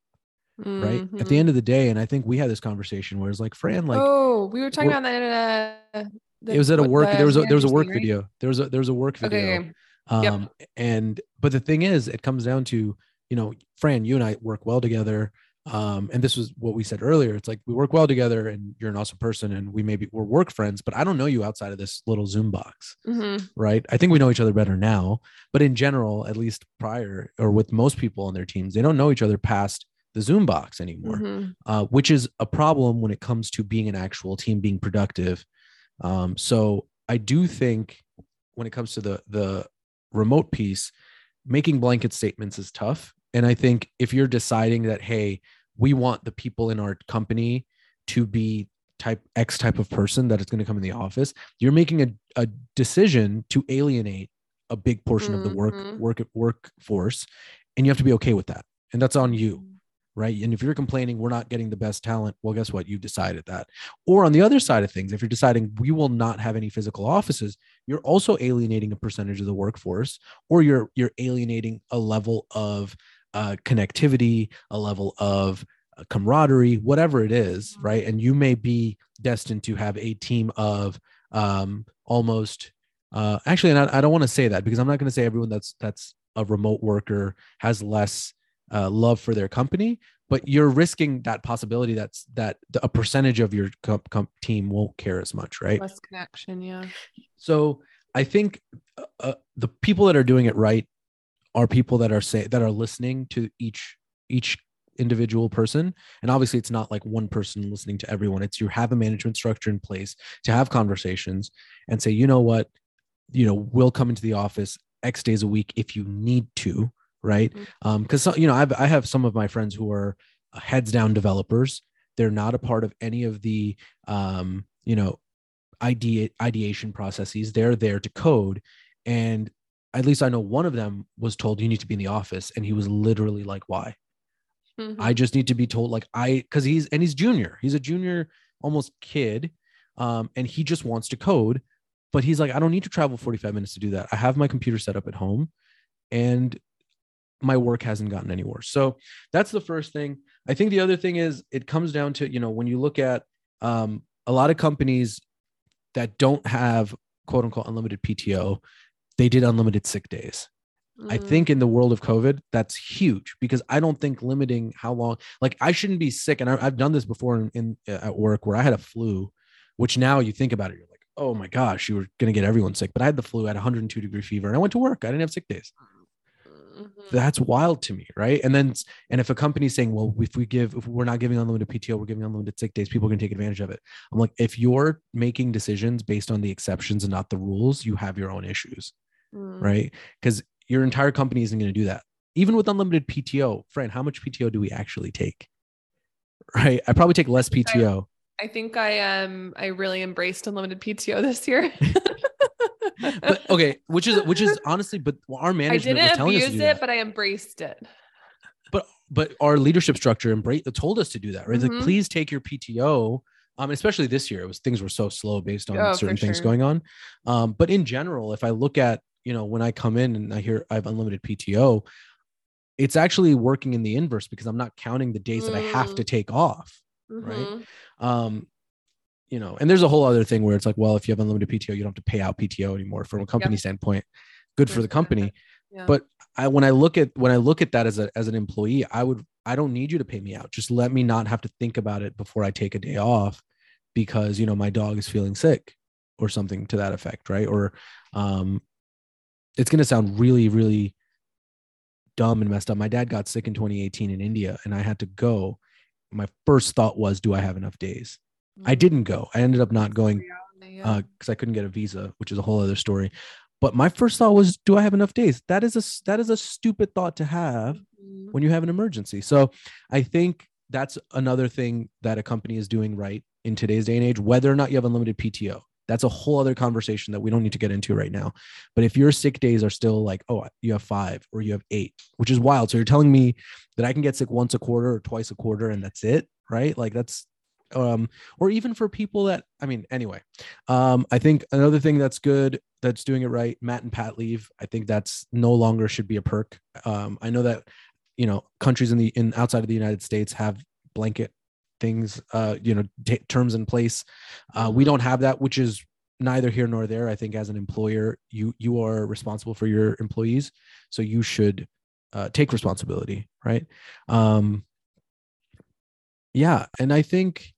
Mm-hmm. Right. At the mm-hmm. end of the day, and I think we had this conversation where it's like Fran, like oh, we were talking about that. Uh, the, it was at a work. The there was a there was a work right? video. There was a there was a work video. Okay. Um, yep. and but the thing is, it comes down to, you know, Fran, you and I work well together. um, and this was what we said earlier. It's like we work well together, and you're an awesome person, and we maybe we're work friends, but I don't know you outside of this little Zoom box, Mhm. right? I think we know each other better now, but in general, at least prior or with most people on their teams, they don't know each other past the Zoom box anymore, Mhm. uh, which is a problem when it comes to being an actual team, being productive. Um, so I do think when it comes to the the remote piece, making blanket statements is tough. And I think if you're deciding that, hey, we want the people in our company to be type X type of person that is going to come in the office, you're making a, a decision to alienate a big portion of the work Mhm. work workforce. And you have to be okay with that. And that's on you right? And if you're complaining we're not getting the best talent, well, guess what? You've decided that. Or on the other side of things, if you're deciding we will not have any physical offices, you're also alienating a percentage of the workforce, or you're you're alienating a level of uh, connectivity, a level of uh, camaraderie, whatever it is, right? And you may be destined to have a team of um, almost. Uh, actually, and I, I don't want to say that because I'm not going to say everyone that's that's a remote worker has less uh, love for their company, but you're risking that possibility that's that the- a percentage of your comp, comp team won't care as much, right? Less connection, yeah. So I think uh, uh, the people that are doing it right are people that are say that are listening to each each individual person and obviously it's not like one person listening to everyone it's you have a management structure in place to have conversations and say you know what you know we'll come into the office x days a week if you need to right Mhm. um because you know I've, i have some of my friends who are heads down developers they're not a part of any of the um you know idea ideation processes they're there to code and at least i know one of them was told you need to be in the office and he was literally like why Mhm. I just need to be told like I because he's and he's junior. He's a junior almost kid. Um, and he just wants to code, but he's like, I don't need to travel 45 minutes to do that. I have my computer set up at home and my work hasn't gotten any worse. So that's the first thing. I think the other thing is it comes down to, you know, when you look at um, a lot of companies that don't have quote unquote unlimited PTO, they did unlimited sick days. I Mm. think in the world of COVID, that's huge because I don't think limiting how long, like I shouldn't be sick. And I, I've done this before in, in at work where I had a flu, which now you think about it, you're like, oh my gosh, you were going to get everyone sick. But I had the flu at 102 degree fever and I went to work. I didn't have sick days. Mhm. That's wild to me. Right. And then, and if a company's saying, well, if we give, if we're not giving unlimited PTO, we're giving unlimited sick days, people can take advantage of it. I'm like, if you're making decisions based on the exceptions and not the rules, you have your own issues Mm. right? Because your entire company isn't going to do that. Even with unlimited PTO, Fran, how much PTO do we actually take? Right? I probably take less think I- PTO. I think I um I really embraced unlimited PTO this year. but okay, which is which is honestly, but our management was didn't telling us to abuse it, that. but I embraced it. But but our leadership structure embrace told us to do that, right? Mhm. Like, please take your PTO. Um, especially this year, it was things were so slow based on Oh, certain things sure. going on. Um, but in general, if I look at you know when I come in and I hear I have unlimited PTO, it's actually working in the inverse because I'm not counting the days that I have to Mm. take off. Right. Mhm. um you know and there's a whole other thing where it's like well if you have unlimited pto you don't have to pay out pto anymore from a company standpoint. Good for the company. Yeah. but i when i look at when i look at that as a as an employee i would i don't need you to pay me out. Just let me not have to think about it before i take a day off because you know my dog is feeling sick or something to that effect right? Or um it's going to sound really really dumb and messed up. My dad got sick in 2018 in india and i had to go. My first thought was do i have enough days I didn't go. I ended up not going yeah. because I couldn't get a visa, which is a whole other story. But my first thought was, do I have enough days? That is a that is a stupid thought to have Mhm. when you have an emergency. So I think that's another thing that a company is doing right in today's day and age. Whether or not you have unlimited PTO, that's a whole other conversation that we don't need to get into right now. But if your sick days are still like, oh, you have five or you have eight, which is wild. So you're telling me that I can get sick once a quarter or twice a quarter and that's it, right? Like that's um or even for people that i mean anyway um i think another thing that's good that's doing it right matt and pat leave i think that's no longer should be a perk. Um i know that you know countries in the in outside of the united states have blanket things uh you know t- terms in place. Uh we Mhm. don't have that which is neither here nor there. I think as an employer you you are responsible for your employees so you should uh, take responsibility right? Um yeah and i think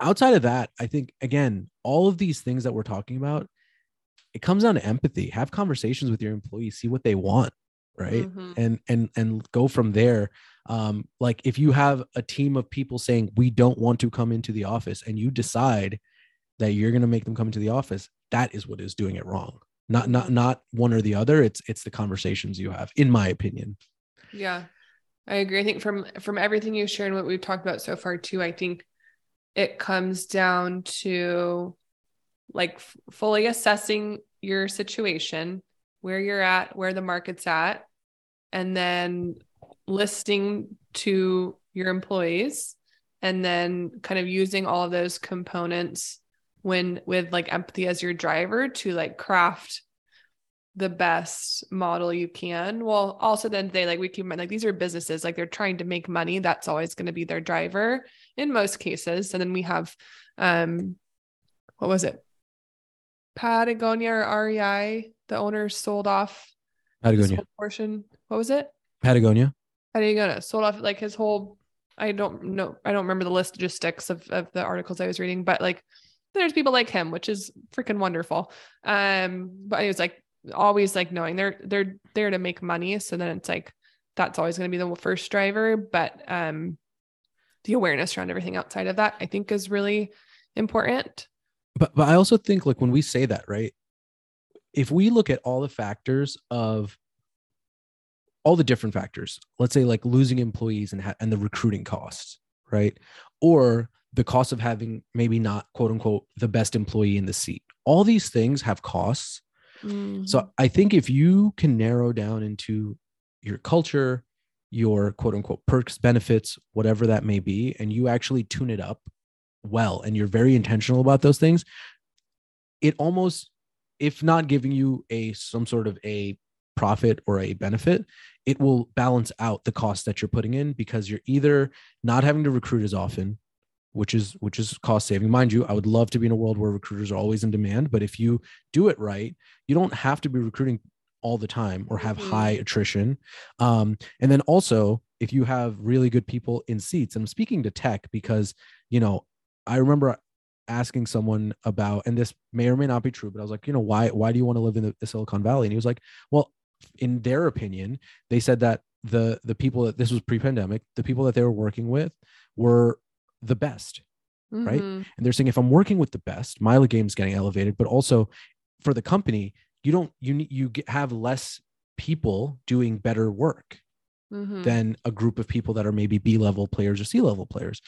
outside of that i think again all of these things that we're talking about it comes down to empathy. Have conversations with your employees see what they want right? Mhm. and and and go from there. Um like if you have a team of people saying we don't want to come into the office and you decide that you're going to make them come into the office that is what is doing it wrong. Not not not one or the other. It's it's the conversations you have in my opinion. Yeah, I agree. I think from from everything you've shared and what we've talked about so far too, I think it comes down to like f- fully assessing your situation, where you're at, where the market's at, and then listening to your employees and then kind of using all of those components when with like empathy as your driver to like craft the best model you can. Well, also then they like we keep in mind like these are businesses, like they're trying to make money. That's always going to be their driver in most cases. And then we have um what was it? Patagonia or REI, the owners sold off patagonia whole portion. What was it? patagonia Patagonia sold off like his whole I don't know, I don't remember the logistics of, of the articles I was reading, but like there's people like him, which is freaking wonderful. Um, but it was like always like knowing they're they're there to make money. So then it's like that's always going to be the first driver. But um the awareness around everything outside of that, I think is really important. but but I also think like when we say that, right? If we look at all the factors of all the different factors, let's say like losing employees and ha- and the recruiting costs, right? Or the cost of having maybe not quote unquote the best employee in the seat. All these things have costs. Mm-hmm. So I think if you can narrow down into your culture, your quote unquote perks, benefits, whatever that may be, and you actually tune it up well and you're very intentional about those things, it almost, if not giving you a some sort of a profit or a benefit, it will balance out the cost that you're putting in because you're either not having to recruit as often, which is which is cost saving. Mind you, I would love to be in a world where recruiters are always in demand, but if you do it right, you don't have to be recruiting all the time or have Mhm. high attrition. Um, and then also, if you have really good people in seats, and I'm speaking to tech because, you know, I remember asking someone about, and this may or may not be true, but I was like, you know, why, why do you want to live in the, the Silicon Valley? And he was like, well, in their opinion, they said that the the people that this was pre-pandemic, the people that they were working with were the best right? Mhm. and they're saying if i'm working with the best my game's getting elevated but also for the company you don't you you get, have less people doing better work Mhm. than a group of people that are maybe b level players or c level players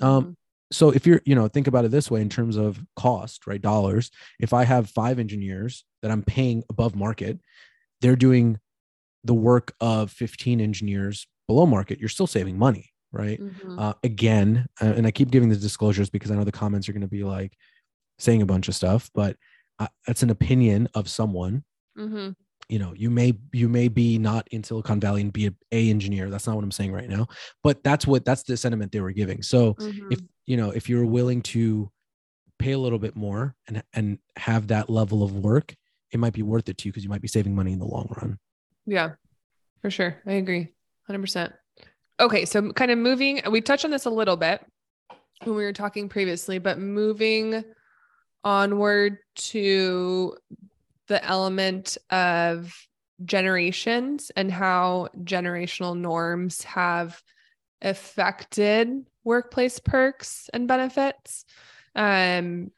um, Mhm. so if you're you know think about it this way in terms of cost right dollars if i have five engineers that i'm paying above market they're doing the work of 15 engineers below market you're still saving money right Mhm. uh, again uh, and i keep giving the disclosures because i know the comments are going to be like saying a bunch of stuff but uh, that's an opinion of someone Mhm. you know you may you may be not in silicon valley and be a, a engineer that's not what i'm saying right now but that's what that's the sentiment they were giving so Mhm. if you know if you're willing to pay a little bit more and and have that level of work it might be worth it to you because you might be saving money in the long run Yeah, for sure. I agree. 100%. Okay. So, kind of moving, we touched on this a little bit when we were talking previously, but moving onward to the element of generations and how generational norms have affected workplace perks and benefits. Um,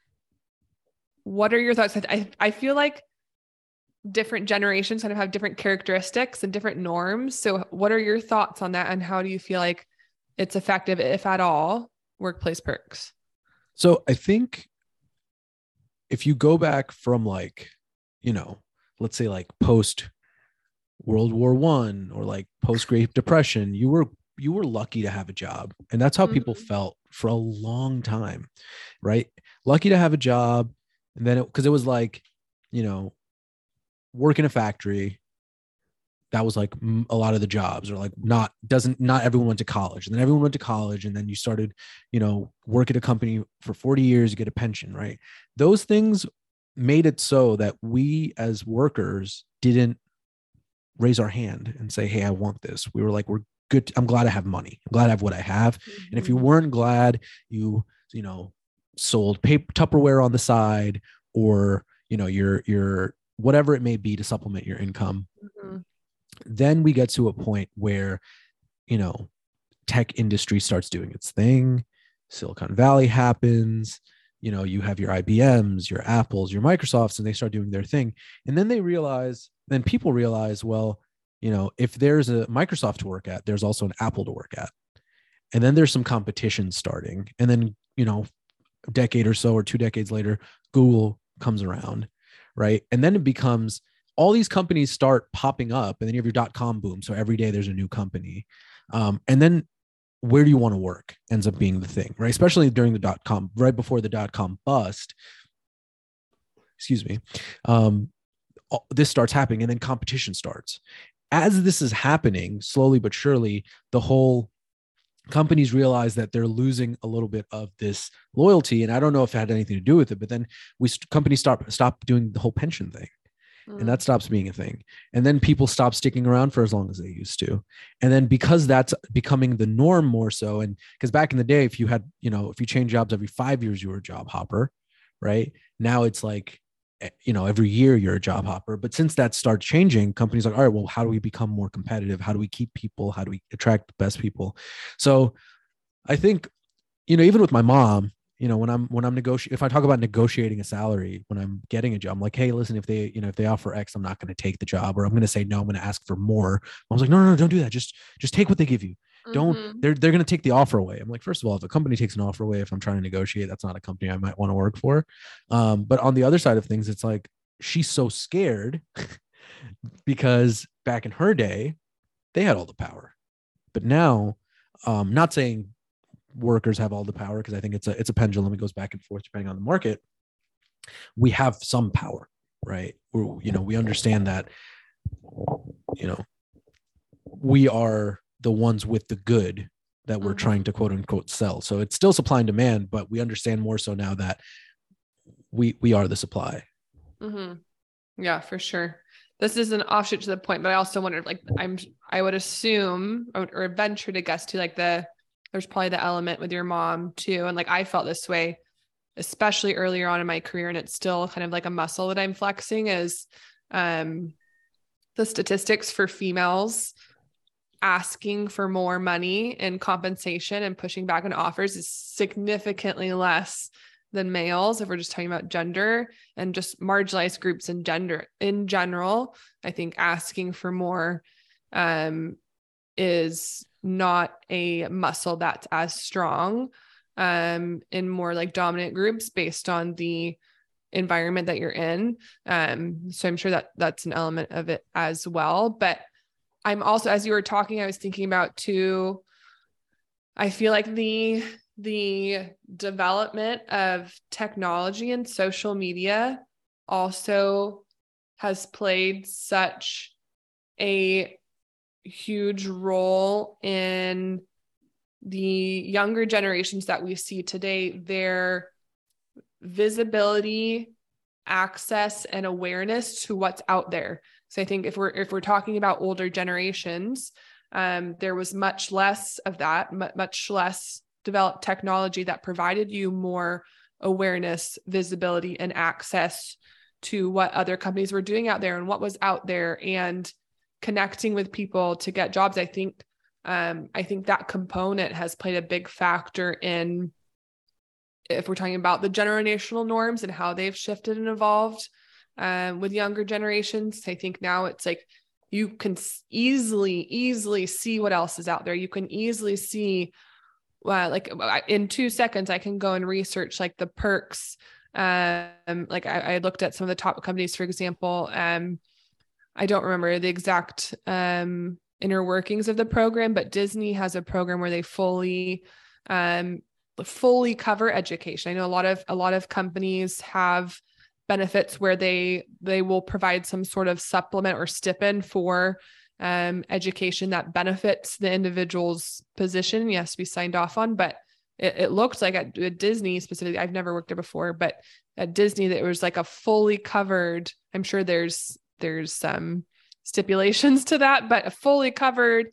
what are your thoughts? I, I feel like different generations kind of have different characteristics and different norms. So, what are your thoughts on that? And how do you feel like it's effective, if at all, workplace perks? So I think if you go back from like, you know, let's say like post World War One or like post Great Depression, you were you were lucky to have a job. And that's how people Mhm. felt for a long time. Right. Lucky to have a job. And then it because it was like, you know, work in a factory. That was like a lot of the jobs, or like not doesn't not everyone went to college, and then everyone went to college, and then you started you know, work at a company for 40 years, you get a pension, right? Those things made it so that we as workers didn't raise our hand and say, Hey, I want this. We were like, we're good. I'm glad I have money. I'm glad I have what I have. And if you Mhm. weren't glad, you you know sold paper Tupperware on the side, or you know your your whatever it may be to supplement your income. Mhm. Then we get to a point where you know tech industry starts doing its thing. Silicon Valley happens. You know, you have your IBMs, your Apples, your Microsofts, and they start doing their thing. And then they realize, then people realize, well, you know, if there's a Microsoft to work at, there's also an Apple to work at. And then there's some competition starting. And then, you know, a decade or so or two decades later, Google comes around, right? And then it becomes all these companies start popping up, and then you have your dot com boom. So every day there's a new company. Um, and then where do you want to work ends up being the thing, right? Especially during the dot com, right before the dot com bust. Excuse me. Um, this starts happening, and then competition starts. As this is happening, slowly but surely, the whole companies realize that they're losing a little bit of this loyalty, and I don't know if it had anything to do with it, but then we companies stop stop doing the whole pension thing and mm. that stops being a thing. And then people stop sticking around for as long as they used to. And then because that's becoming the norm more so and because back in the day if you had you know if you change jobs every five years you were a job hopper right? Now it's like Eh, you know every year you're a job hopper but since that starts changing companies like all right well how do we become more competitive? How do we keep people? How do we attract the best people? So i think you know even with my mom you know when i'm when i'm negotiating if i talk about negotiating a salary when i'm getting a job i'm like hey listen if they you know if they offer x i'm not going to take the job or i'm going to say no i'm going to ask for more. I was like no, no no don't do that. Just just take what they give you don't Mhm. they're they're going to take the offer away. I'm like first of all if a company takes an offer away if i'm trying to negotiate that's not a company i might want to work for. Um, but on the other side of things it's like she's so scared because back in her day they had all the power. But now um not saying workers have all the power because i think it's a it's a pendulum. It goes back and forth depending on the market. We have some power right? We're, you know we understand that you know we are the ones with the good that we're Mhm. trying to quote unquote sell so it's still supply and demand but we understand more so now that we we are the supply hmm Yeah, for sure. This is an offshoot to the point, but I also wondered, like, I'm, I would assume or, or venture to guess to like the, there's probably the element with your mom too, and like I felt this way, especially earlier on in my career, and it's still kind of like a muscle that I'm flexing. Is, um, the statistics for females asking for more money and compensation and pushing back on offers is significantly less than males if we're just talking about gender and just marginalized groups in gender in general i think asking for more um, is not a muscle that's as strong um, in more like dominant groups based on the environment that you're in. Um, so i'm sure that that's an element of it as well but i'm also as you were talking i was thinking about too i feel like the the development of technology and social media also has played such a huge role in the younger generations that we see today their visibility access and awareness to what's out there so i think if we're if we're talking about older generations um, there was much less of that much less developed technology that provided you more awareness, visibility, and access to what other companies were doing out there and what was out there and connecting with people to get jobs. I think um, I think that component has played a big factor in if we're talking about the generational norms and how they've shifted and evolved um, with younger generations. I think now it's like you can easily, easily see what else is out there. You can easily see wow, like in two seconds, I can go and research like the perks. Um, like I, I looked at some of the top companies, for example. Um, I don't remember the exact um inner workings of the program, but Disney has a program where they fully um fully cover education. I know a lot of a lot of companies have benefits where they they will provide some sort of supplement or stipend for um, education that benefits the individual's position. Yes, be signed off on, but it, it looked like at, at Disney specifically, I've never worked there before, but at Disney, that was like a fully covered. I'm sure there's there's some stipulations to that, but a fully covered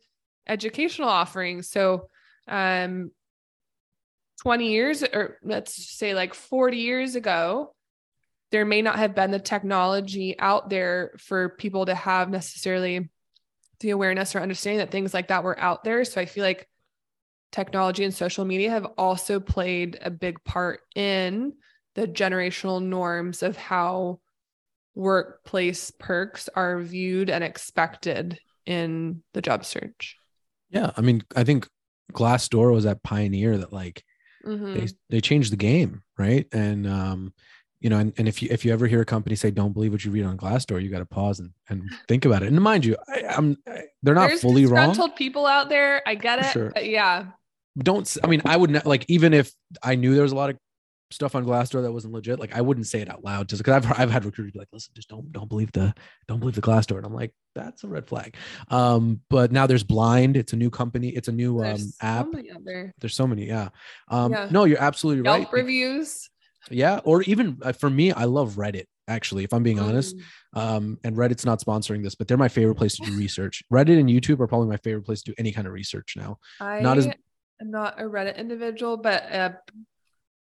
educational offering. So, um, 20 years, or let's say like 40 years ago, there may not have been the technology out there for people to have necessarily the awareness or understanding that things like that were out there. So I feel like technology and social media have also played a big part in the generational norms of how workplace perks are viewed and expected in the job search. Yeah, I mean, I think Glassdoor was that pioneer that like Mhm. they they changed the game, right? And um, you know, and, and if you if you ever hear a company say don't believe what you read on Glassdoor, you got to pause and, and think about it. And mind you, I, I'm I, they're not There's fully wrong. disgruntled people out there. I get it. sure. but yeah. Don't i mean I would not like even if I knew there was a lot of stuff on Glassdoor that wasn't legit, like I wouldn't say it out loud just because I've I've had recruiters be like, listen, just don't don't believe the don't believe the Glassdoor, and I'm like, that's a red flag. Um, but now there's Blind. It's a new company. It's a new um There's app. so many out there. There's so many. Yeah. Um, Yeah. no, you're absolutely right. Yelp reviews. Yeah, or even uh, for me, I love Reddit. Actually, if I'm being honest, Mm. um, and Reddit's not sponsoring this, but they're my favorite place to do research. Reddit and YouTube are probably my favorite place to do any kind of research now. I Not as- am not a Reddit individual, but a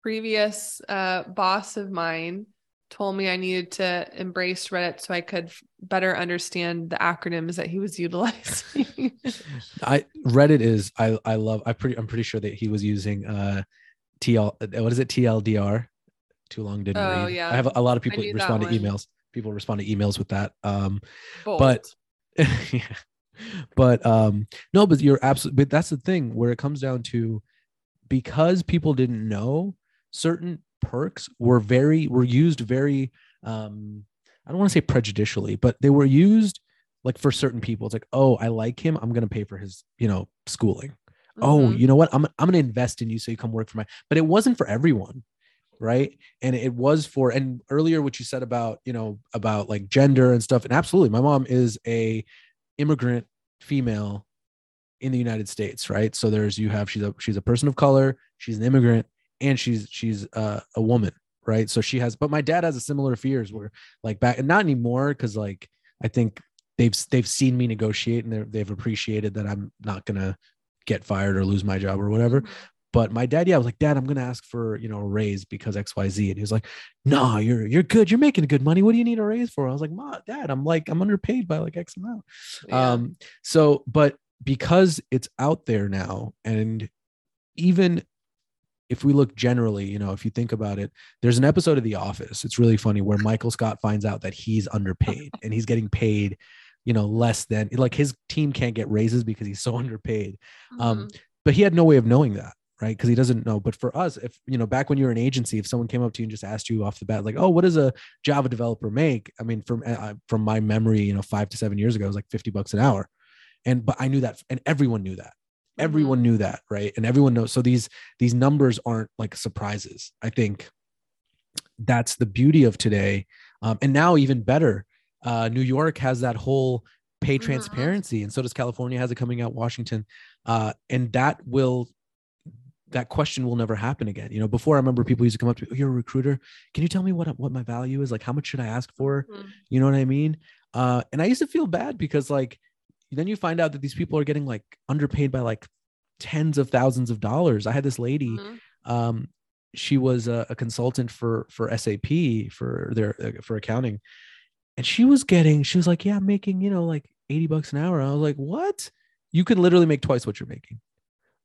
previous uh, boss of mine told me I needed to embrace Reddit so I could better understand the acronyms that he was utilizing. I Reddit is I I love. I pretty I'm pretty sure that he was using uh TL uh, what is it TLDR. Too long didn't Oh, read. yeah. I have a, lot of people respond to emails. People respond to emails with that. Um, Bold. but yeah. but um no but you're absolutely but that's the thing where it comes down to because people didn't know certain perks were very were used very um i don't want to say prejudicially but they were used like for certain people it's like oh i like him i'm going to pay for his you know schooling oh Mhm. you know what i'm, I'm going to invest in you so you come work for my but it wasn't for everyone right? And it was for and earlier what you said about you know about like gender and stuff and absolutely my mom is a immigrant female in the united states right? So there's you have she's a she's a person of color she's an immigrant and she's she's uh, a woman right? So she has but my dad has a similar fears where like back and not anymore because like i think they've they've seen me negotiate and they've appreciated that i'm not gonna get fired or lose my job or whatever but my dad, yeah, I was like, Dad, I'm gonna ask for you know a raise because X Y Z, and he was like, No, you're you're good, you're making good money. What do you need a raise for? I was like, Ma, Dad, I'm like I'm underpaid by like X amount. Yeah. Um, so but because it's out there now, and even if we look generally, you know, if you think about it, there's an episode of The Office. It's really funny where Michael Scott finds out that he's underpaid and he's getting paid, you know, less than like his team can't get raises because he's so underpaid um, Mhm. but he had no way of knowing that right? Because he doesn't know. But for us if you know back when you were an agency if someone came up to you and just asked you off the bat like oh what does a java developer make? I mean from uh, from my memory you know five to seven years ago it was like 50 bucks an hour. And but i knew that and everyone knew that. Everyone knew that right? And everyone knows. So these these numbers aren't like surprises. I think that's the beauty of today. Um, and now even better uh, new york has that whole pay Mhm. transparency and so does california has it coming out washington. Uh, and that will that question will never happen again. You know before i remember people used to come up to me oh, you're a recruiter. Can you tell me what what my value is? Like how much should i ask for? Mhm. you know what i mean? Uh, and i used to feel bad because like then you find out that these people are getting like underpaid by like tens of thousands of dollars. I had this lady Mhm. um she was a, a consultant for for sap for their uh, for accounting. And she was getting she was like yeah i'm making you know like 80 bucks an hour. I was like what? You can literally make twice what you're making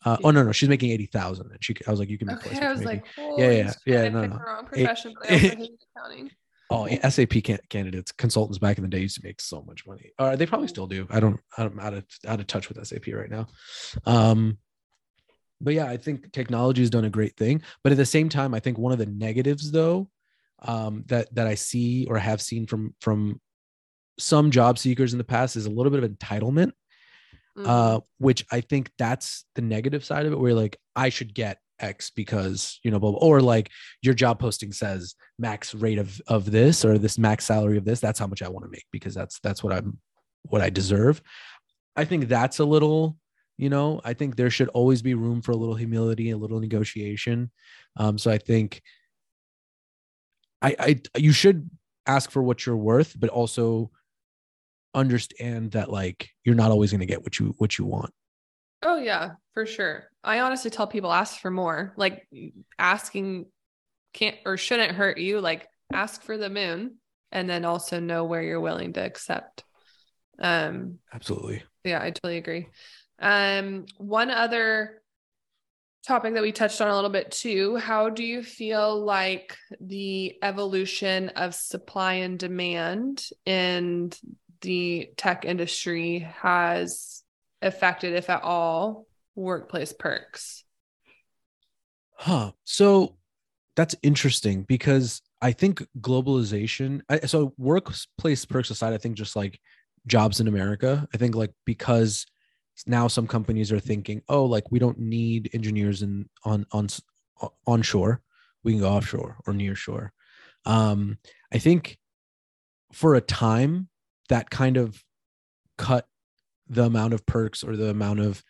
uh, oh no no she's making 80,000 and she i was like you can Okay, I was like, Yeah, yeah, shit, yeah, no, no. the wrong It- but I also hated accounting. Oh, yeah, SAP can- candidates, consultants back in the day used to make so much money. Or they probably still do. I don't. I'm out of out of touch with SAP right now. Um, but yeah, I think technology has done a great thing. But at the same time, I think one of the negatives, though, um, that that I see or have seen from from some job seekers in the past is a little bit of entitlement. Mhm. Uh, which I think that's the negative side of it, where like I should get X because you know, blah, blah, or like your job posting says max rate of of this or this max salary of this. That's how much I want to make because that's that's what I'm what I deserve. I think that's a little, you know, I think there should always be room for a little humility, a little negotiation. Um, so I think I I you should ask for what you're worth, but also understand that like you're not always going to get what you what you want Oh yeah, for sure. I honestly tell people ask for more. Like asking can't or shouldn't hurt you. Like ask for the moon and then also know where you're willing to accept. Um Absolutely. yeah, I totally agree. Um one other topic that we touched on a little bit too, how do you feel like the evolution of supply and demand in the tech industry has affected if at all workplace perks? Huh. So that's interesting because I think globalization. I, so workplace perks aside, I think just like jobs in America. I think like because now some companies are thinking, oh, like we don't need engineers in on on onshore. We can go offshore or near shore. Um, I think for a time that kind of cut the amount of perks or the amount of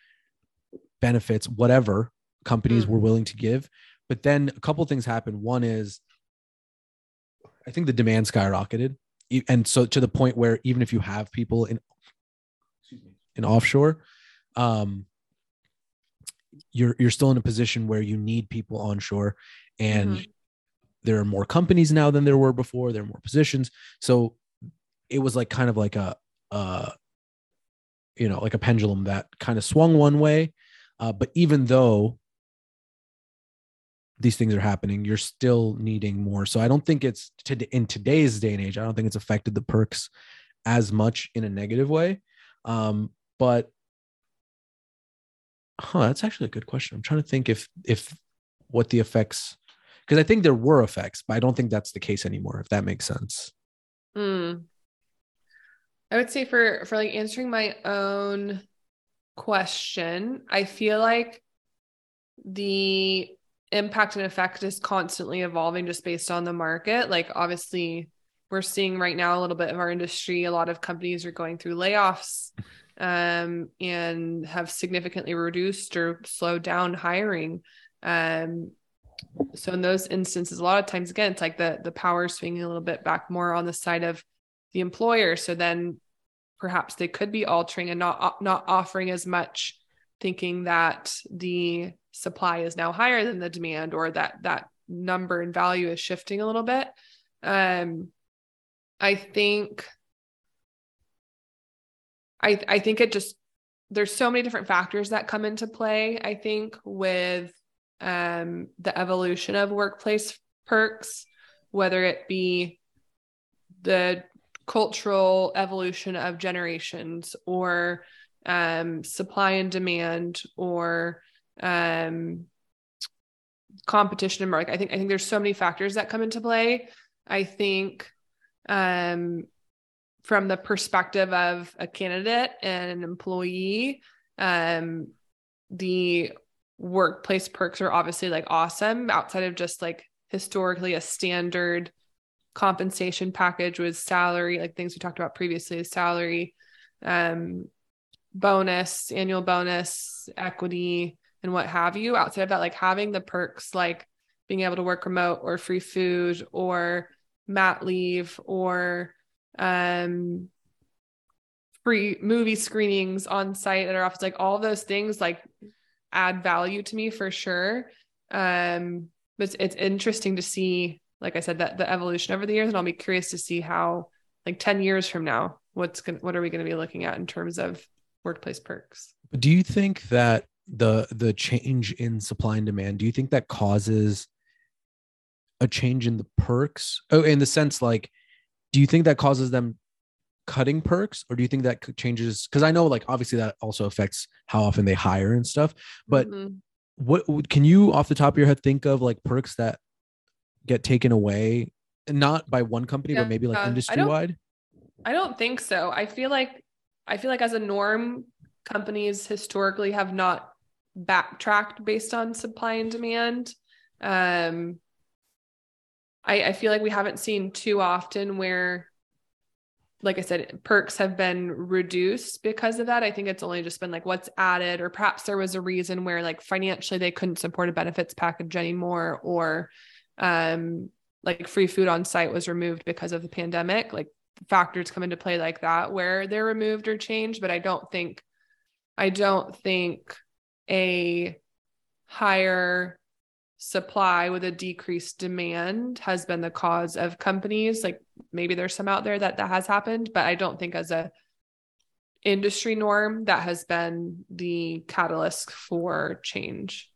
benefits, whatever companies mm. were willing to give. But then a couple things happened. One is I think the demand skyrocketed. And so to the point where even if you have people in in offshore, um, you're you're still in a position where you need people onshore and mm-hmm. there are more companies now than there were before there are more positions so it was like kind of like a uh you know like a pendulum that kind of swung one way. Uh, but even though these things are happening you're still needing more. So i don't think it's to, in today's day and age i don't think it's affected the perks as much in a negative way. Um, but huh that's actually a good question. I'm trying to think if if what the effects because i think there were effects but i don't think that's the case anymore if that makes sense. Mm. I would say for for like answering my own question i feel like the impact and effect is constantly evolving just based on the market like obviously we're seeing right now a little bit of our industry a lot of companies are going through layoffs um, and have significantly reduced or slowed down hiring. Um, so in those instances, a lot of times again, it's like the the power swinging a little bit back more on the side of the employer. So then perhaps they could be altering and not not offering as much, thinking that the supply is now higher than the demand or that that number and value is shifting a little bit. Um, I think I I think it just there's so many different factors that come into play. I think with um, the evolution of workplace perks, whether it be the cultural evolution of generations or um, supply and demand or um, competition in market. I think I think there's so many factors that come into play. I think um, from the perspective of a candidate and an employee, um, the workplace perks are obviously like awesome outside of just like historically a standard compensation package was salary, like things we talked about previously, salary, um, bonus, annual bonus, equity, and what have you. Outside of that, like having the perks like being able to work remote or free food or mat leave or um free movie screenings on site at our office like all those things like add value to me for sure um but it's, it's interesting to see like i said that the evolution over the years and i'll be curious to see how like 10 years from now what's going what are we going to be looking at in terms of workplace perks do you think that the the change in supply and demand do you think that causes a change in the perks oh in the sense like do you think that causes them cutting perks or do you think that changes because i know like obviously that also affects how often they hire and stuff but mm-hmm. what can you off the top of your head think of like perks that get taken away not by one company yeah, but maybe like uh, industry wide I don't think so. I feel like i feel like as a norm companies historically have not backtracked based on supply and demand. Um I, I feel like we haven't seen too often where like I said, perks have been reduced because of that. I think it's only just been like what's added, or perhaps there was a reason where like financially they couldn't support a benefits package anymore, or um, like free food on site was removed because of the pandemic. Like factors come into play like that where they're removed or changed. But I don't think, I don't think a higher supply with a decreased demand has been the cause of companies like maybe there's some out there that that has happened but i don't think as a industry norm that has been the catalyst for change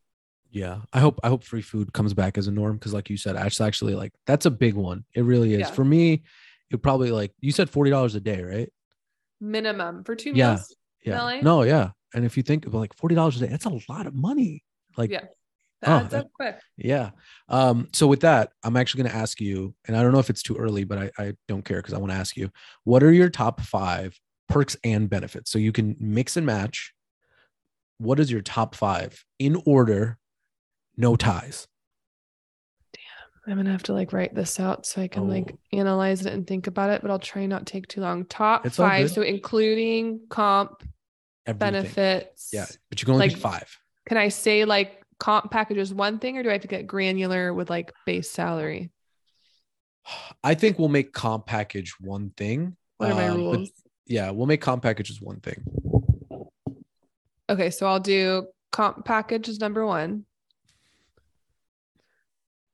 Yeah, I hope I hope free food comes back as a norm because, like you said, actually, actually, like that's a big one. It really is. Yeah. For me, it probably like you said, forty dollars a day, right? minimum for two Yeah. meals Yeah. No, yeah. And if you think about like forty dollars a day, that's a lot of money. Like, Yeah. Oh, that adds that- up quick yeah. Um. So with that, I'm actually going to ask you, and I don't know if it's too early, but I I don't care because I want to ask you, what are your top five perks and benefits? So you can mix and match. What is your top five in order? No ties. Damn, I'm gonna have to like write this out so i can like Oh. analyze it and think about it but i'll try not take too long top It's five so including comp Everything. benefits Yeah, but you can only Like- five. can I say like comp package is one thing or do I have to get granular with like base salary? I think we'll make comp package one thing. What are my um, rules? yeah, we'll make comp package is one thing. Okay, so I'll do comp package is number one.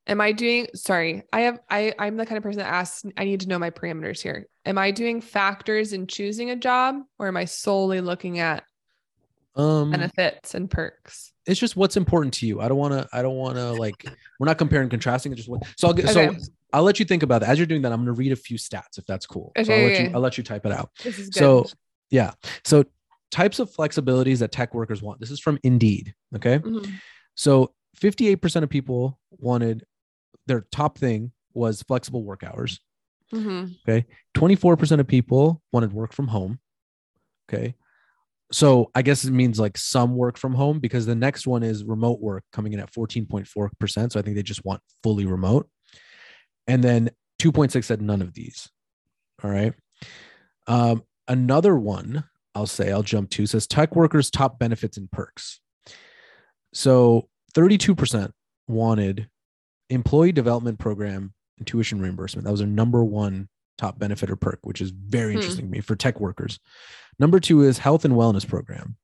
Am I doing sorry, I have I I'm the kind of person that asks I need to know my parameters here. Am I doing factors in choosing a job or am I solely looking at Um, benefits and perks? it's just what's important to you. I don't want to. I don't want to like. We're not comparing and contrasting. It's just what. So I'll get. Okay. So I'll let you think about that. As you're doing that, I'm going to read a few stats if that's cool. so I'll Okay, let you. okay. I'll let you type it out. This is good. So yeah. So types of flexibilities that tech workers want. This is from Indeed. Okay. Mhm. So 58% of people wanted their top thing was flexible work hours. Mhm. 24% of people wanted work from home. Okay. So I guess it means like some work from home because the next one is remote work coming in at 14.4%. So I think they just want fully remote. And then 2.6 said none of these. All right. Um, another one I'll say, I'll jump to says tech workers' top benefits and perks. So 32% wanted employee development program and tuition reimbursement. That was their number one top benefit or perk, which is very Hmm. interesting to me for tech workers. Number two is health and wellness program,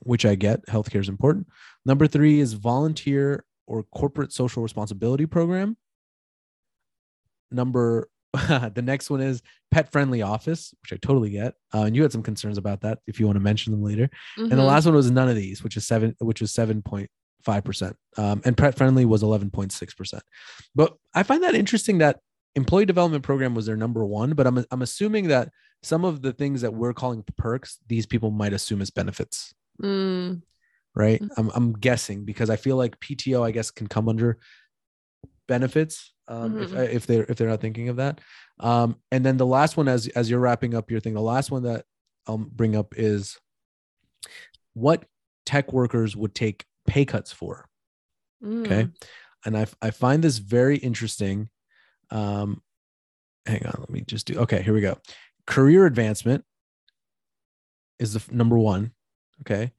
which I get. Healthcare is important. Number three is volunteer or corporate social responsibility program. Number the next one is pet friendly office, which I totally get. Uh, and you had some concerns about that if you want to mention them later. And the Mhm. last one was none of these, which is seven, which was seven point five percent. Um, and pet friendly was eleven point six percent. But I find that interesting that employee development program was their number one. But I'm I'm assuming that some of the things that we're calling perks, these people might assume as benefits, Mm. right? Mhm. I'm I'm guessing because I feel like PTO, I guess, can come under benefits um, if Mhm. if they're if they're not thinking of that. Um, and then the last one, as as you're wrapping up your thing, the last one that I'll bring up is what tech workers would take pay cuts for. Okay. Mm. And I, I find this very interesting. Um, hang on, let me just do. Okay, here we go. Career advancement is the f- number one. Okay.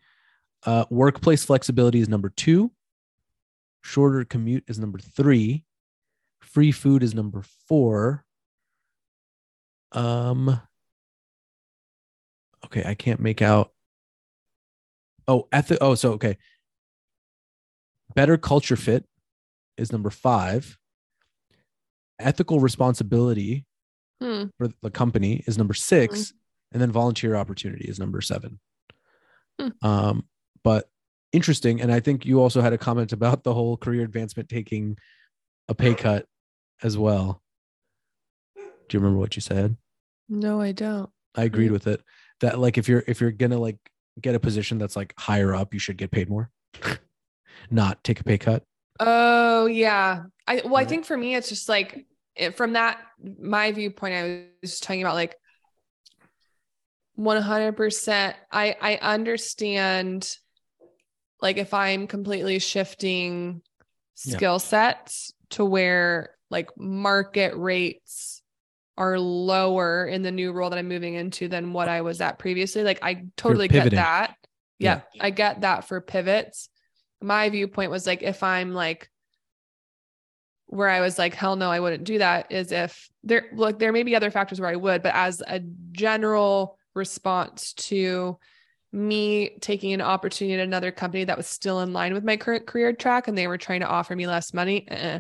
Uh, workplace flexibility is number two. Shorter commute is number three. Free food is number four. Um. Okay, I can't make out. Oh, ethic. Oh, so okay. Better culture fit is number five. Ethical responsibility Hmm. for the company is number 6 and then volunteer opportunity is number seven. Hmm. Um, but interesting, and I think you also had a comment about the whole career advancement taking a pay cut as well. Do you remember what you said? No, I don't. I agreed Mm. with it. That like if you're if you're gonna like get a position that's like higher up, you should get paid more, not take a pay cut. Oh yeah. I well, I think for me it's just like from that my viewpoint, I was talking about like 100%. I I understand like if I'm completely shifting skill sets to where like market rates are lower in the new role that I'm moving into than what I was at previously. Like I totally get that. Yeah. Yeah, I get that for pivots. My viewpoint was like if I'm like where I was like, hell no, I wouldn't do that is if there look, there may be other factors where I would, but as a general response to me taking an opportunity at another company that was still in line with my current career track and they were trying to offer me less money. Uh-uh.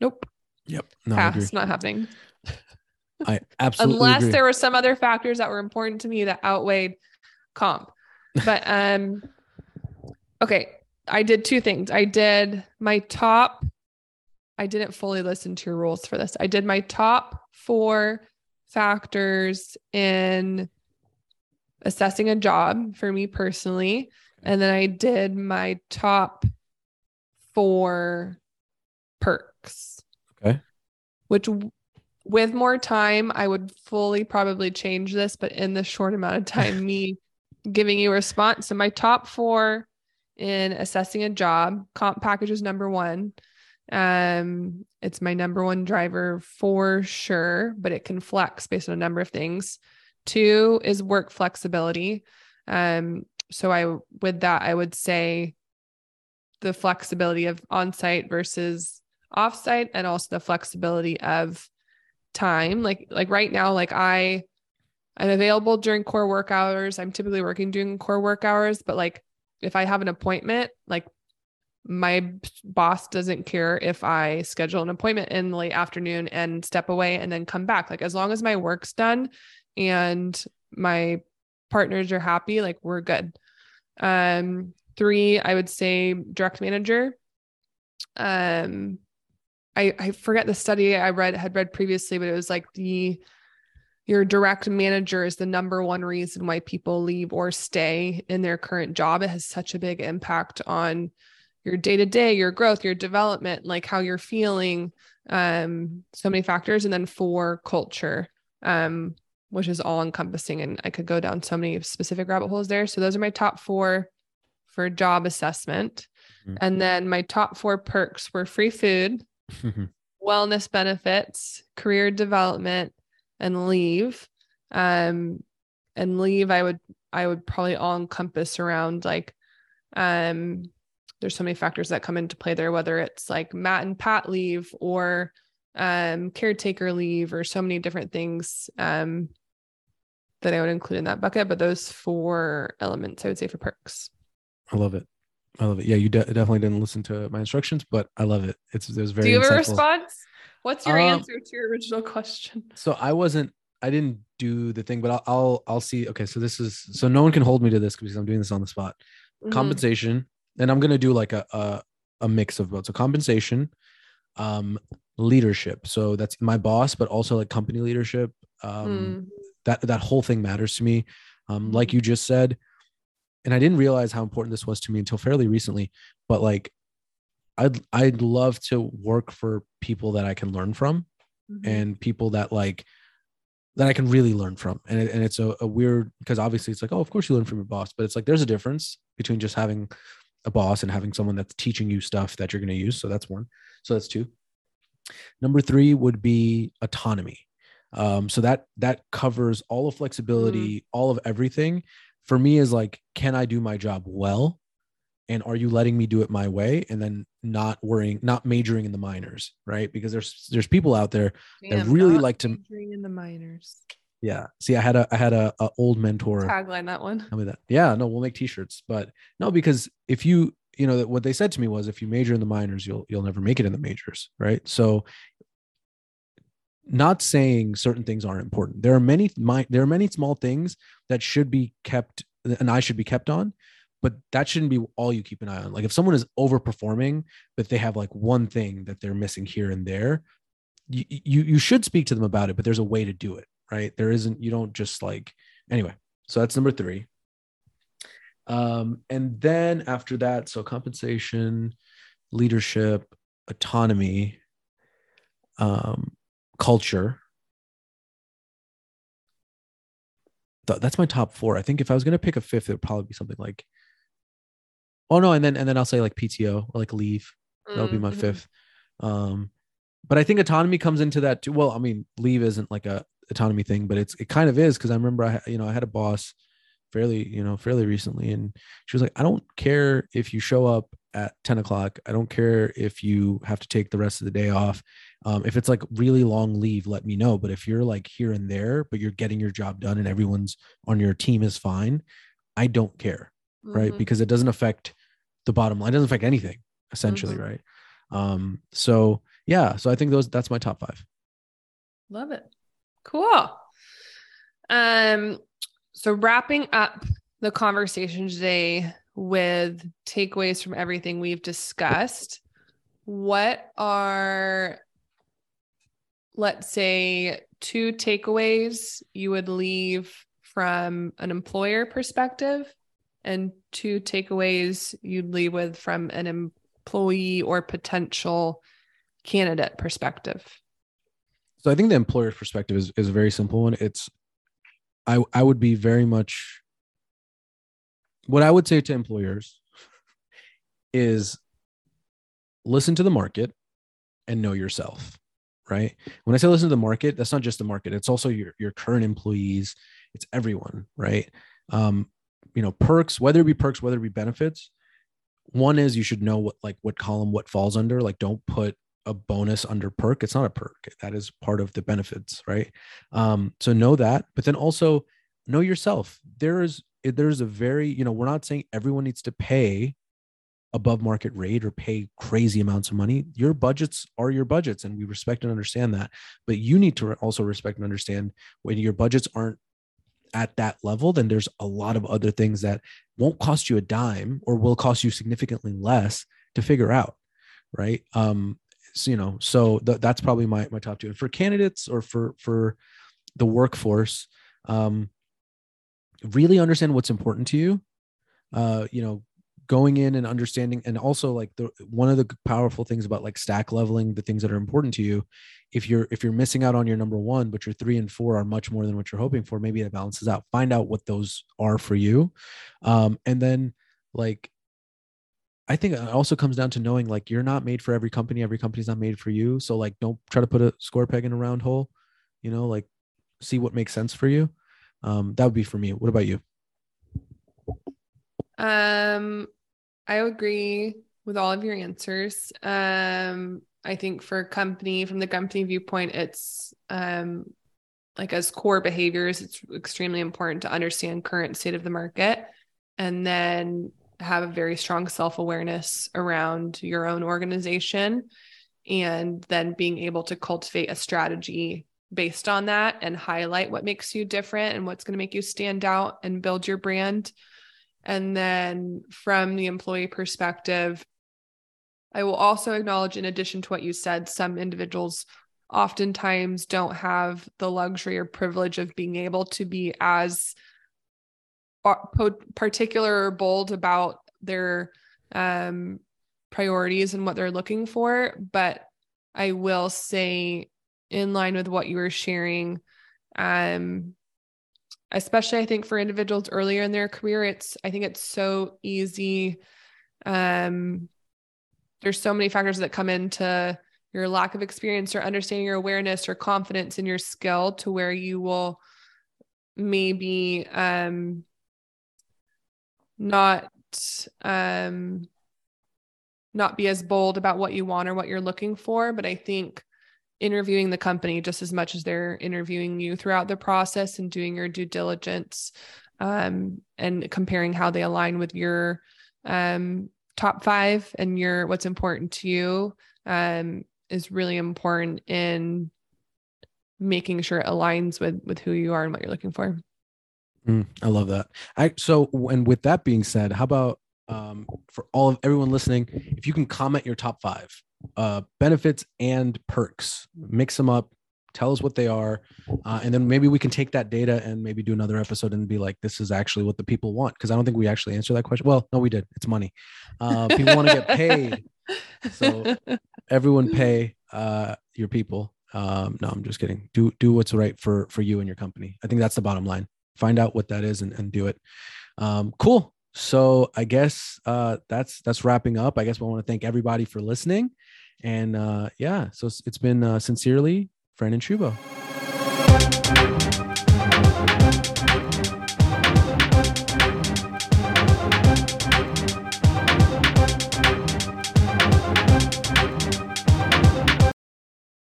Nope. Yep. No, I agree. Pass. Not happening. I absolutely Unless agree. there were some other factors that were important to me that outweighed comp. But um okay, I did two things. I did my top I didn't fully listen to your rules for this. I did my top 4 factors in assessing a job for me personally. And then I did my top four perks. Okay. Which, with more time, I would fully probably change this, but in this short amount of time, me giving you a response. So, my top four in assessing a job comp package is number one. Um, it's my number one driver for sure, but it can flex based on a number of things. Two is work flexibility. Um, so I with that I would say the flexibility of on-site versus off-site and also the flexibility of time. Like like right now, like I I'm available during core work hours. I'm typically working during core work hours, but like if I have an appointment, like my boss doesn't care if I schedule an appointment in the late afternoon and step away and then come back. Like as long as my work's done and my partners are happy, like we're good. Um, three, I would say direct manager. Um, I I forget the study I read had read previously, but it was like the your direct manager is the number one reason why people leave or stay in their current job. It has such a big impact on your day to day, your growth, your development, like how you're feeling, um, so many factors. And then four, culture, um, which is all encompassing. And I could go down so many specific rabbit holes there. So those are my top four for job assessment. Mhm. And then my top four perks were free food, wellness benefits, career development, and leave. Um, and leave, I would I would probably all encompass around like, um, there's so many factors that come into play there, whether it's like Matt and Pat leave or um, caretaker leave or so many different things um, that I would include in that bucket. But those four elements, I would say for perks. I love it. I love it. Yeah, you de- definitely didn't listen to my instructions, but I love it. It's it was very. Do you have a response? What's your Um, answer to your original question? So I wasn't. I didn't do the thing, but I'll, I'll I'll see. Okay, so this is so no one can hold me to this because I'm doing this on the spot. Mhm. Compensation, and I'm gonna do like a a, a mix of both. So compensation, um, leadership. So that's my boss, but also like company leadership. Um, Mm. that that whole thing matters to me. Um, like Mhm. you just said, and I didn't realize how important this was to me until fairly recently. But like, I'd I'd love to work for people that I can learn from Mhm. and people that like that I can really learn from. And it, and it's a, a weird because obviously it's like, oh, of course you learn from your boss, but it's like there's a difference between just having a boss and having someone that's teaching you stuff that you're going to use. So that's one. So that's two. Number three would be autonomy. Um, so that that covers all of flexibility, all of everything. For me, is like, can I do my job well? And are you letting me do it my way? And then not worrying, not majoring in the minors, right? Because there's there's people out there Damn, really like to- majoring in the minors. yeah. See, I had a I had a, a old mentor Tagline that one. tell me that. Yeah, no, we'll make t-shirts. But no, because if you, you know, what they said to me was if you major in the minors, you'll you'll never make it in the majors, right? So not saying certain things aren't important. There are many mi- there are many small things that should be kept and I should be kept on, but that shouldn't be all you keep an eye on. Like if someone is overperforming, but they have like one thing that they're missing here and there, you you, you should speak to them about it, but there's a way to do it, right? There isn't you don't just like anyway. So that's number 3. Um, and then after that, so compensation, leadership, autonomy, um, culture. Th- that's my top four. I think if I was gonna pick a fifth, it would probably be something like, oh no, and then and then I'll say like PTO or like leave. That would be my Mhm. fifth. Um, but I think autonomy comes into that too. Well, I mean, leave isn't like a autonomy thing, but it's it kind of is because I remember I you know I had a boss fairly you know fairly recently, and she was like, I don't care if you show up at ten o'clock. I don't care if you have to take the rest of the day off. Um, if it's like really long leave, let me know. But if you're like here and there, but you're getting your job done and everyone's on your team is fine, I don't care, right? Mhm. Because it doesn't affect the bottom line. It doesn't affect anything, essentially, Mhm. right? Um, so yeah, so I think those that's my top five. Love it. Cool. Um, so wrapping up the conversation today with takeaways from everything we've discussed, what are let's say two takeaways you would leave from an employer perspective and two takeaways you'd leave with from an employee or potential candidate perspective? So I think the employer's perspective is, is a very simple one. It's I I would be very much what I would say to employers is listen to the market and know yourself. Right. When I say listen to the market, that's not just the market, it's also your your current employees, it's everyone, right? Um, you know, perks, whether it be perks, whether it be benefits. One is you should know what like what column what falls under. Like don't put a bonus under perk. It's not a perk. That is part of the benefits, right? Um, so know that, but then also know yourself. There is there's a very, you know, we're not saying everyone needs to pay above market rate or pay crazy amounts of money. Your budgets are your budgets, and we respect and understand that. But you need to also respect and understand when your budgets aren't at that level, then there's a lot of other things that won't cost you a dime or will cost you significantly less to figure out. Right. Um, so, you know, so th- that's probably my, my top two. And for candidates or for, for the workforce, um, really understand what's important to you. Uh, you know, going in and understanding and also like the one of the powerful things about like stack leveling the things that are important to you if you're if you're missing out on your number one but your three and four are much more than what you're hoping for maybe it balances out. Find out what those are for you. Um and then like i think it also comes down to knowing like you're not made for every company every company's not made for you. So like don't try to put a square peg in a round hole you know like see what makes sense for you. Um that would be for me. What about you Um, I agree with all of your answers. Um, I think for company, from the company viewpoint, it's um, like as core behaviors, it's extremely important to understand current state of the market and then have a very strong self awareness around your own organization and then being able to cultivate a strategy based on that and highlight what makes you different and what's going to make you stand out and build your brand. And then from the employee perspective, I will also acknowledge, in addition to what you said, some individuals oftentimes don't have the luxury or privilege of being able to be as particular or bold about their um, priorities and what they're looking for. But I will say, in line with what you were sharing, um, especially I think for individuals earlier in their career, it's I think it's so easy. Um, there's so many factors that come into your lack of experience or understanding your awareness or confidence in your skill to where you will maybe um not um not be as bold about what you want or what you're looking for but i think interviewing the company just as much as they're interviewing you throughout the process and doing your due diligence um, and comparing how they align with your um, top five and your what's important to you um, is really important in making sure it aligns with with who you are and what you're looking for. Mm, I love that. I so and with that being said, how about um, for all of everyone listening, if you can comment your top five uh, benefits and perks, mix them up, tell us what they are, uh, and then maybe we can take that data and maybe do another episode and be like, this is actually what the people want. Because I don't think we actually answered that question. Well, no, we did. It's money. Uh, people want to get paid, so everyone pay uh, your people. Um, no, I'm just kidding. Do do what's right for for you and your company. I think that's the bottom line. Find out what that is and, and do it. Um, cool. So I guess uh, that's that's wrapping up. I guess we want to thank everybody for listening, and uh, yeah, so it's, been uh, sincerely Fran and Shubho.